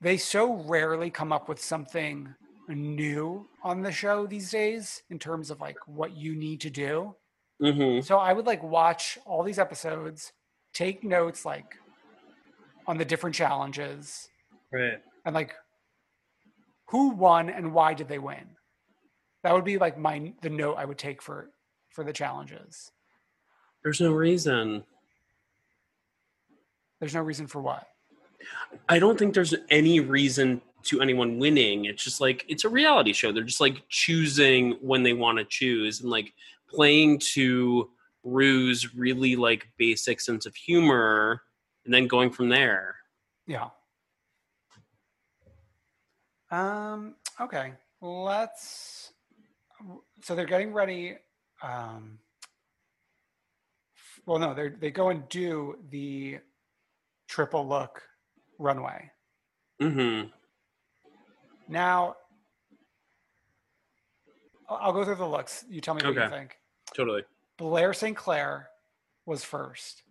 They so rarely come up with something new on the show these days in terms of like what you need to do. Hmm So I would like watch all these episodes, take notes like on the different challenges, Right. and like who won and why did they win. That would be like my the note I would take for for the challenges. There's no reason. There's no reason for what. I don't think there's any reason to anyone winning. It's just like it's a reality show. They're just like choosing when they want to choose and like playing to Ru's really like basic sense of humor and then going from there. Yeah. Um. Okay. Let's. So they're getting ready. Um. Well, no, they they go and do the triple look runway. Mm-hmm. Now, I'll I'll go through the looks. You tell me what you think. Totally. Blair St. Clair was first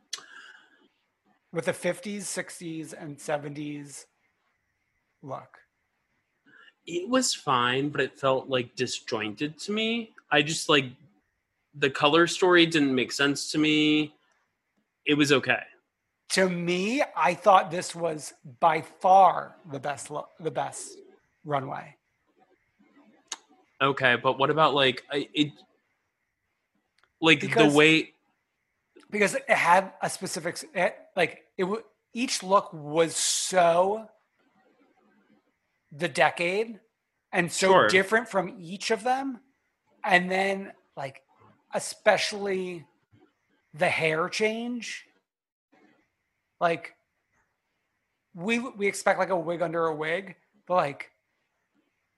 with the 50s, 60s, and 70s look. It was fine, but it felt like disjointed to me. I just like the color story didn't make sense to me. It was okay. To me, I thought this was by far the best lo- the best runway. Okay, but what about like I- it? Like Because- the way because it had a specific it, like it w- each look was so the decade and so Sure. different from each of them and then like especially the hair change like we we expect like a wig under a wig but like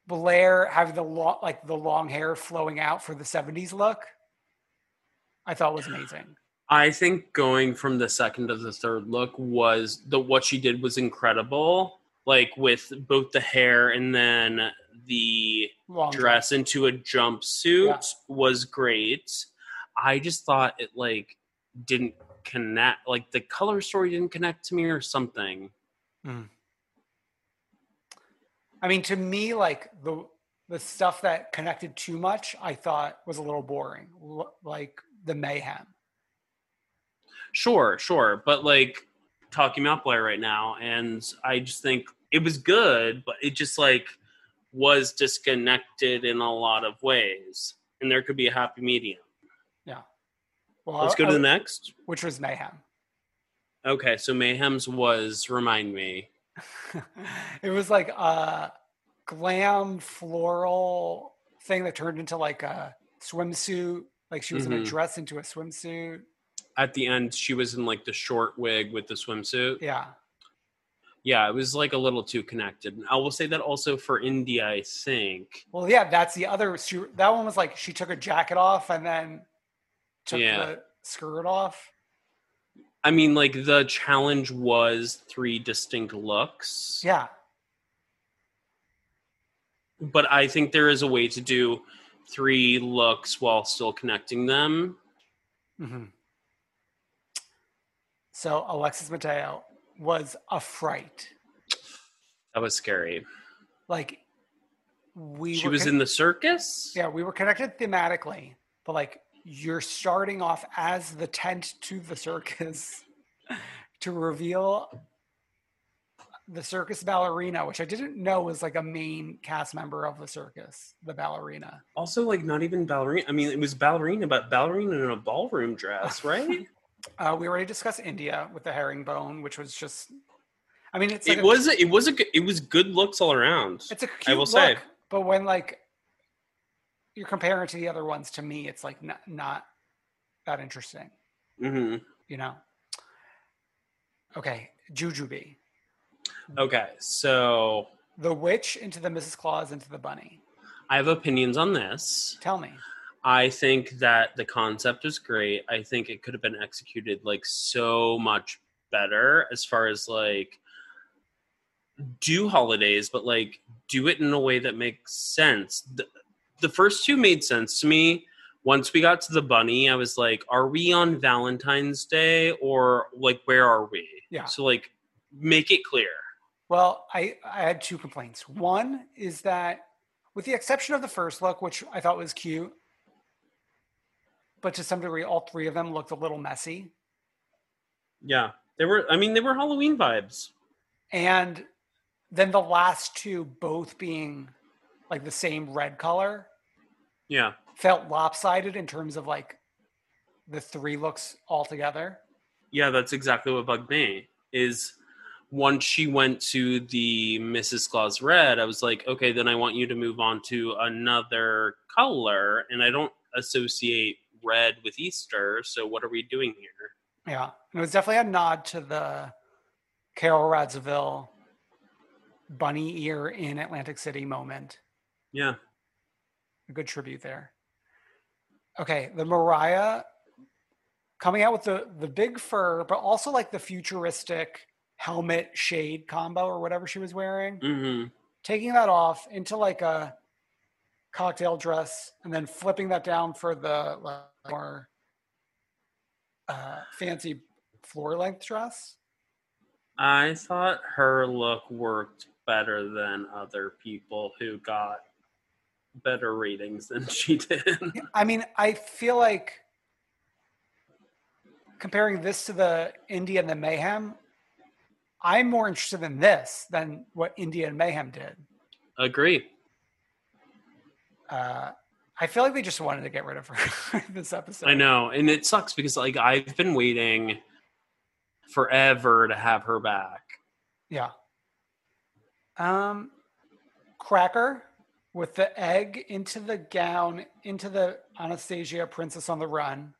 Blair having the long like the long hair flowing out for the 70s look I thought was amazing. I think going from the second to the third look was the what she did was incredible. Like with both the hair and then the Long dress into a jumpsuit Yeah. was great. I just thought it like didn't connect like the color story didn't connect to me or something. Hmm. I mean, to me, like the the stuff that connected too much, I thought was a little boring, L- like the mayhem. Sure, sure. But like talking about Blair right now, and I just think it was good, but it just like was disconnected in a lot of ways. And there could be a happy medium. Yeah. Well, Let's go to I- the next. which was mayhem. Okay, so Mayhem's was remind me. it was like a glam floral thing that turned into like a swimsuit. Like she was in a Mhm. dress into a swimsuit. At the end, she was in like the short wig with the swimsuit. Yeah. Yeah, it was like a little too connected. I will say that also for India, I think. Well, yeah, that's the other. She, that one was like she took her jacket off and then took Yeah. the skirt off. I mean, like the challenge was three distinct looks. Yeah. but I think there is a way to do three looks while still connecting them. hmm So Alexis Mateo was a fright. That was scary. Like we She were was con- in the circus. yeah we were connected thematically, but like you're starting off as the tent to the circus to reveal the circus ballerina, which I didn't know was like a main cast member of the circus, the ballerina. Also, like not even ballerina. I mean, it was ballerina, but ballerina in a ballroom dress, right? Uh, we already discussed India with the herringbone, which was just. I mean, it's like it a- was. It was a. good- It was good looks all around. It's a cute I will look, say. but when like you're comparing it to the other ones, to me, it's like not not that interesting. hmm You know. Okay, Jujubee, Okay, so the witch into the Mrs. Claus into the bunny. I have opinions on this. Tell me. I think that the concept is great. I think it could have been executed like so much better as far as like do holidays, but like do it in a way that makes sense. The, the first two made sense to me. Once we got to the bunny, I was like, are we on Valentine's Day or like where are we? Yeah. So like make it clear. Well, I I had two complaints. One is that, with the exception of the first look, which I thought was cute, but to some degree, all three of them looked a little messy. Yeah. They were I mean they were Halloween vibes. and then the last two both being like the same red color Yeah. felt lopsided in terms of like the three looks all together Yeah, that's exactly what bugged me. Is once she went to the Mrs. Claus red, I was like, okay, then I want you to move on to another color, and I don't associate red with Easter. So what are we doing here? yeah and it was definitely a nod to the carole radziwill bunny ear in atlantic city moment Yeah, a good tribute there okay the mariah coming out with the the big fur but also like the futuristic helmet shade combo or whatever she was wearing hmm taking that off into like a cocktail dress and then flipping that down for the like, more uh, fancy floor length dress. I thought her look worked better than other people who got better ratings than she did. I mean, I feel like comparing this to the India and the Mayhem, I'm more interested in this than what India and Mayhem did. Agree. Uh, I feel like they just wanted to get rid of her this episode. I know, and it sucks because like I've been waiting forever to have her back. Yeah. Um, Cracker with the egg into the gown, into the Anastasia Princess on the Run.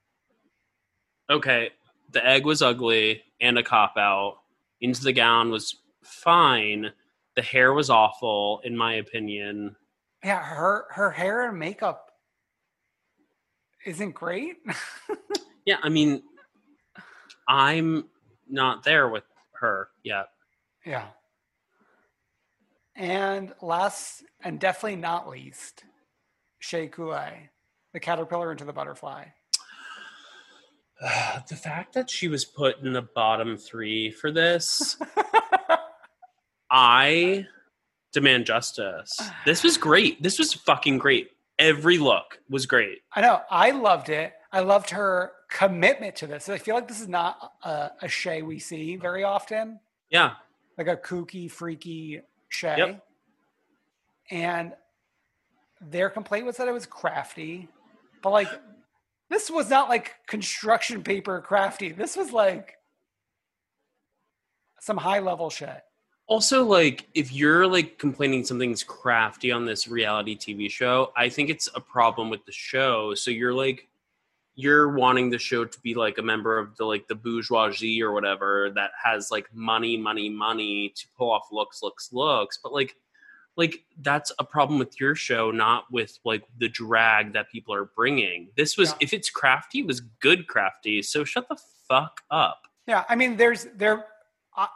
okay, the egg was ugly and a cop out. Into the gown was fine. The hair was awful, in my opinion. Yeah, her her hair and makeup isn't great. Yeah, I mean, I'm not there with her yet. yeah. And last and definitely not least, Shea Coulee, the caterpillar into the butterfly. the fact that she was put in the bottom three for this, I demand justice. This was great. This was fucking great. Every look was great. I know. I loved it. I loved her commitment to this. I feel like this is not a, a Shea we see very often, Yeah, like a kooky, freaky Shea. Yep. And their complaint was that it was crafty, but like this was not like construction paper crafty. This was like some high level shit. also like if you're like complaining something's crafty on this reality tv show i think it's a problem with the show so you're like you're wanting the show to be like a member of the like the bourgeoisie or whatever that has like money money money to pull off looks looks looks but like like that's a problem with your show not with like the drag that people are bringing this was Yeah. if it's crafty it was good crafty so shut the fuck up Yeah, I mean, there's there. Uh,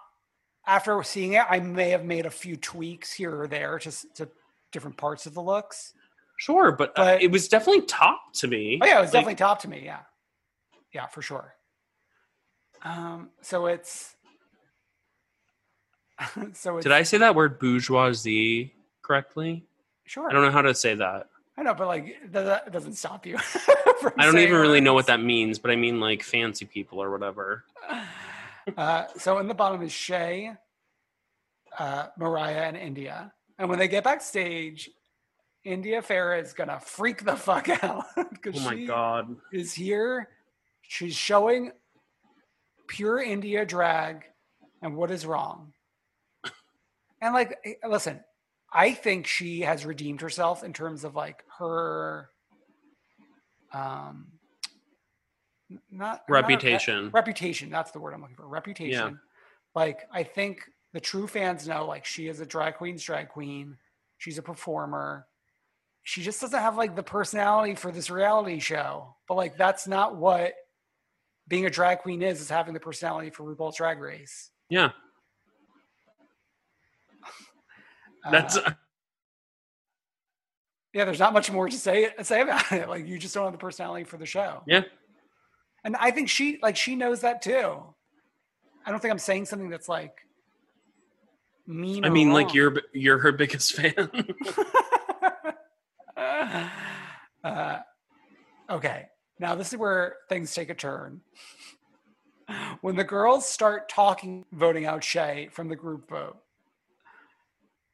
after seeing it, I may have made a few tweaks here or there, just to different parts of the looks. sure but, uh, it was definitely top to me Oh yeah, it was Like, definitely top to me. Yeah, yeah, for sure. Um, so it's so Did I say that word bourgeoisie correctly? sure? I don't know how to say that. I know, but like that, doesn't stop you. I don't even really know what that means, but I mean like fancy people or whatever. Uh, so in the bottom is Shea. uh, Mariah and India. And when they get backstage, India Ferrah is gonna freak the fuck out because Oh my she god. is here. She's showing pure India drag and what is wrong. And like, eh, listen, I think she has redeemed herself in terms of like her, um, not not- Reputation. reputation. That's the word I'm looking for. Reputation. Yeah. Like, I think the true fans know like she is a drag queen's drag queen. She's a performer. She just doesn't have like the personality for this reality show. But like, that's not what being a drag queen is. Is having the personality for RuPaul's Drag Race. Yeah. That's Uh, yeah. There's not much more to say say about it. Like, you just don't have the personality for the show. yeah. And I think she like she knows that too. I don't think I'm saying something that's like mean. I mean, like you're you're her biggest fan. uh, okay, now this is where things take a turn. When the girls start talking, voting out Shea from the group vote,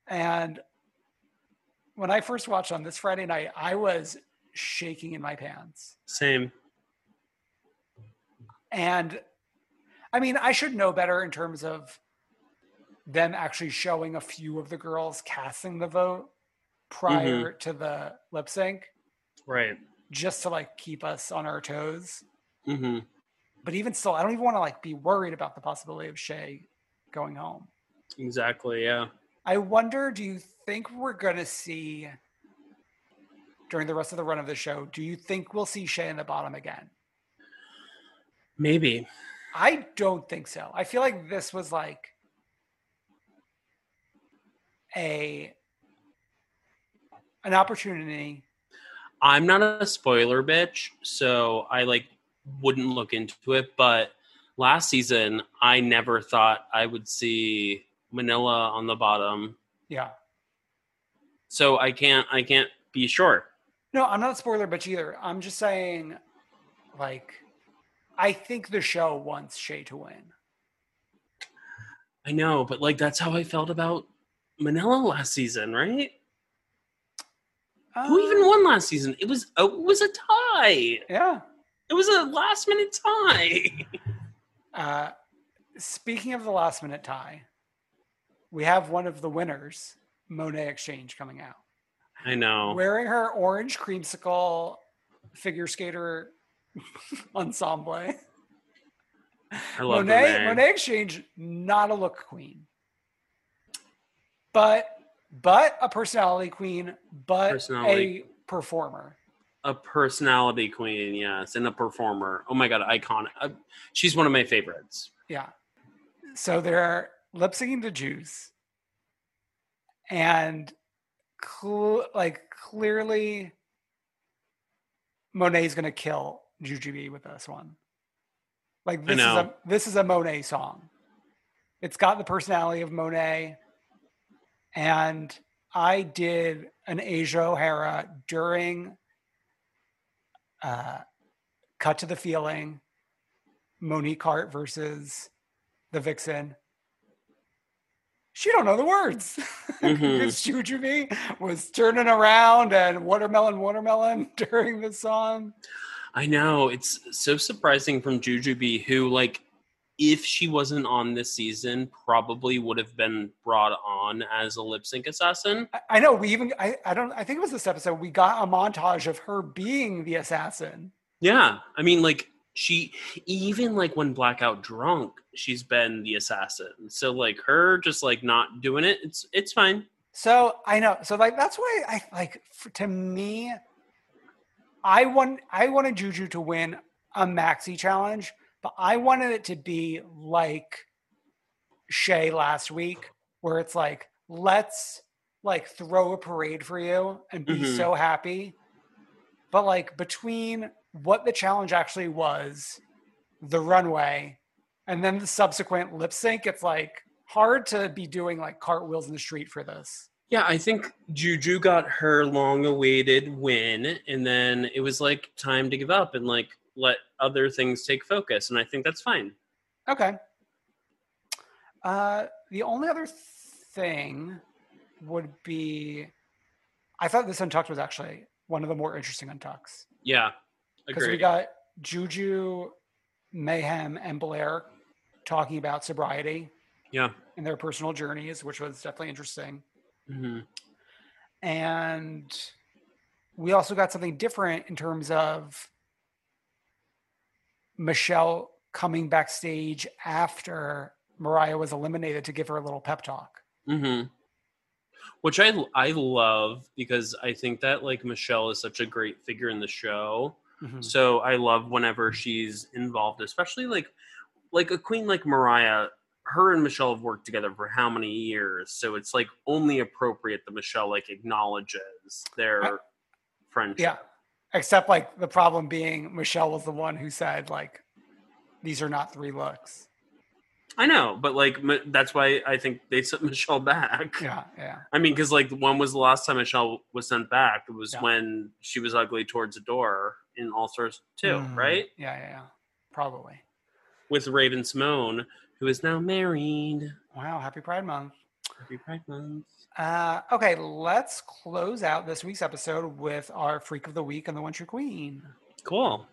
and when I first watched on this Friday night, I was shaking in my pants. Same. And I mean, I should know better in terms of them actually showing a few of the girls casting the vote prior to the lip sync, Right. just to like keep us on our toes. hmm But even still, I don't even want to like be worried about the possibility of Shea going home. Exactly. Yeah. I wonder, do you think we're gonna see during the rest of the run of the show, do you think we'll see Shea in the bottom again? Maybe. I don't think so. I feel like this was like a an opportunity. I'm not a spoiler bitch, so I like wouldn't look into it. But last season, I never thought I would see Manila on the bottom, Yeah. so I can't. I can't be sure. No, I'm not a spoiler bitch either. I'm just saying, like, I think the show wants Shea to win. I know, but like that's how I felt about Manila last season, right? Who even Uh, won last season? It was oh, it was a tie. Yeah. It was a last minute tie. Uh, speaking of the last minute tie, we have one of the winners, Monét X Change, coming out. I know. wearing her orange creamsicle figure skater ensemble. I love Monet, Monet. Monet Exchange, not a look queen, but but a personality queen, but Personality. a performer. a personality queen, yes, and a performer. Oh my god, iconic. Uh, she's one of my favorites. Yeah. So they're lip syncing to Juice, and cl- like clearly, Monet's gonna kill Jujubee with this one. Like this is a this is a Monet song. It's got the personality of Monet, and I did an Asia O'Hara during uh, Cut to the Feeling, Monique Heart versus the Vixen. She don't know the words. Mhm. Because Jujubee was turning around and watermelon, watermelon during the song. I know it's so surprising from Jujubee, who like, if she wasn't on this season, probably would have been brought on as a lip sync assassin. I, I know we even I, I don't I think it was this episode we got a montage of her being the assassin. Yeah, I mean, like she even like when blackout drunk, she's been the assassin. So like her just like not doing it, it's it's fine. So I know. So like that's why I like f to me, I want I wanted Juju to win a maxi challenge, but I wanted it to be like Shea last week, where it's like let's like throw a parade for you and be Mhm. so happy. But like between what the challenge actually was, the runway, and then the subsequent lip sync, it's like hard to be doing like cartwheels in the street for this. Yeah, I think Juju got her long awaited win, and then it was like time to give up and like let other things take focus. And I think that's fine. Okay. Uh, the only other thing would be I thought this untucked was actually one of the more interesting untucks. Yeah, Because we got Juju, Mayhem, and Blair talking about sobriety yeah. and their personal journeys, which was definitely interesting. hmm And we also got something different in terms of Michelle coming backstage after Mariah was eliminated to give her a little pep talk. hmm Which I I love because I think that like Michelle is such a great figure in the show. Mhm. So I love whenever she's involved, especially like like a queen like Mariah. Her and Michelle have worked together for how many years? So it's like only appropriate that Michelle like acknowledges their I- friendship. Yeah. Except like the problem being Michelle was the one who said like these are not three looks. I know, but like M- that's why I think they sent Michelle back. Yeah, yeah. I mean, because like when was the last time Michelle was sent back? It was Yeah. when she was ugly towards the door in All Stars Two, Mm, right? Yeah, yeah, yeah. Probably. With Raven-Symoné, who is now married. Wow, happy Pride Month. Happy Pride Month. Uh, okay, let's close out this week's episode with our freak of the week and the one true queen. Cool.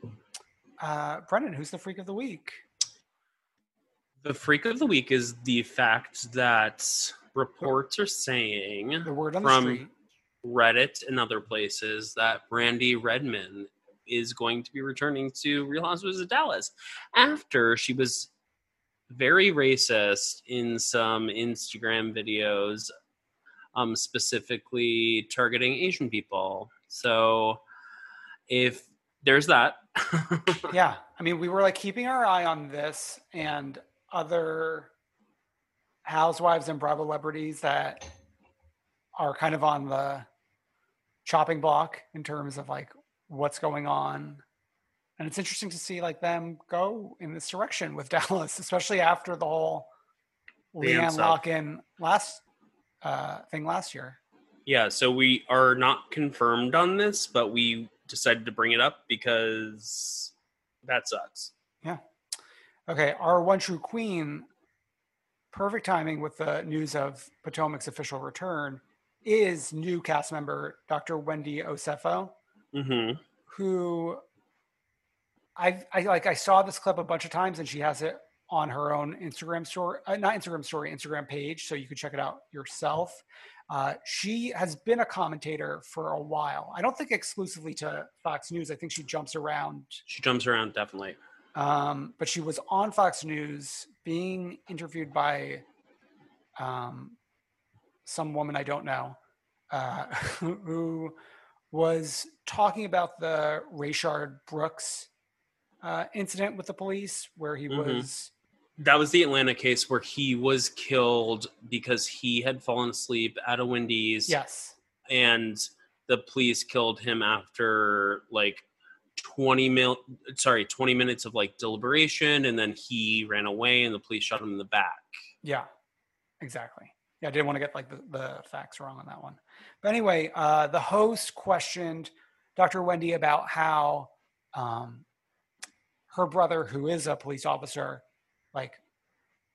Uh, Brendan, who's the freak of the week? The freak of the week is the fact that reports are saying The word from. Reddit and other places that Brandi Redmond is going to be returning to Real Housewives of Dallas after she was very racist in some Instagram videos, um, specifically targeting Asian people. So if there's that, Yeah, I mean, we were like keeping our eye on this and other housewives and Bravo celebrities that are kind of on the chopping block in terms of like what's going on. And it's interesting to see like them go in this direction with Dallas, especially after the whole LeeAnne Locken last uh, thing last year. yeah, so we are not confirmed on this, but we decided to bring it up because that sucks. Okay, our one true queen, perfect timing with the news of Potomac's official return, is new cast member Dr. Wendy Osefo, hmm who I I like I saw this clip a bunch of times and she has it on her own Instagram story, uh, not Instagram story, Instagram page, so you can check it out yourself. Uh, she has been a commentator for a while. I don't think exclusively to Fox News. I think she jumps around She jumps around definitely. Um, but she was on Fox News being interviewed by um, some woman I don't know uh, who was talking about the Rayshard Brooks uh, incident with the police, where he Mhm. was That was the Atlanta case where he was killed because he had fallen asleep at a Wendy's. yes, And the police killed him after like 20 mil sorry, 20 minutes of like deliberation and then he ran away and the police shot him in the back. yeah, exactly. Yeah, I didn't want to get like the, the facts wrong on that one. But anyway, uh, the host questioned Dr. Wendy about how um, her brother, who is a police officer, like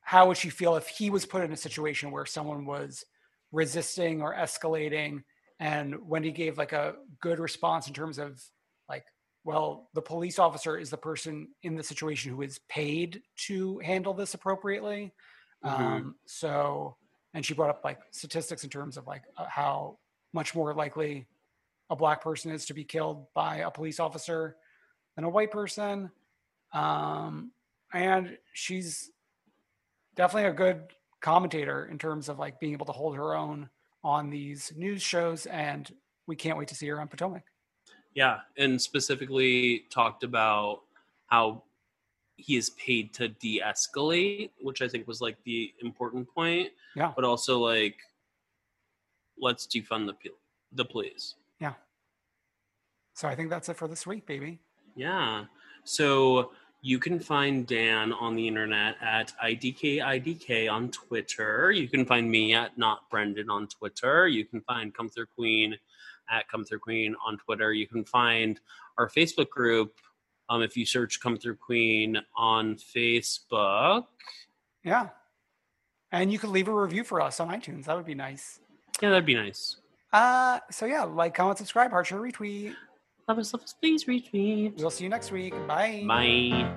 how would she feel if he was put in a situation where someone was resisting or escalating? And Wendy gave like a good response in terms of well, the police officer is the person in the situation who is paid to handle this appropriately. Mhm. Um, so, and she brought up like statistics in terms of like uh, how much more likely a black person is to be killed by a police officer than a white person. Um, and she's definitely a good commentator in terms of like being able to hold her own on these news shows. And we can't wait to see her on Potomac. Yeah, and specifically talked about how he is paid to de-escalate, which I think was like the important point. Yeah. But also like let's defund the the police. Yeah. So I think that's it for this week, baby. Yeah. So you can find Dan on the internet at IDKIDK on Twitter. You can find me at Not Brendan on Twitter. You can find Come Through Queen at Come Through Queen on Twitter. You can find our Facebook group um, if you search Come Through Queen on Facebook. Yeah. And you could leave a review for us on iTunes. That would be nice. Yeah, that'd be nice. Uh, so yeah, like, comment, subscribe, heart share, retweet. Love us, love us, please retweet. We'll see you next week. Bye. Bye.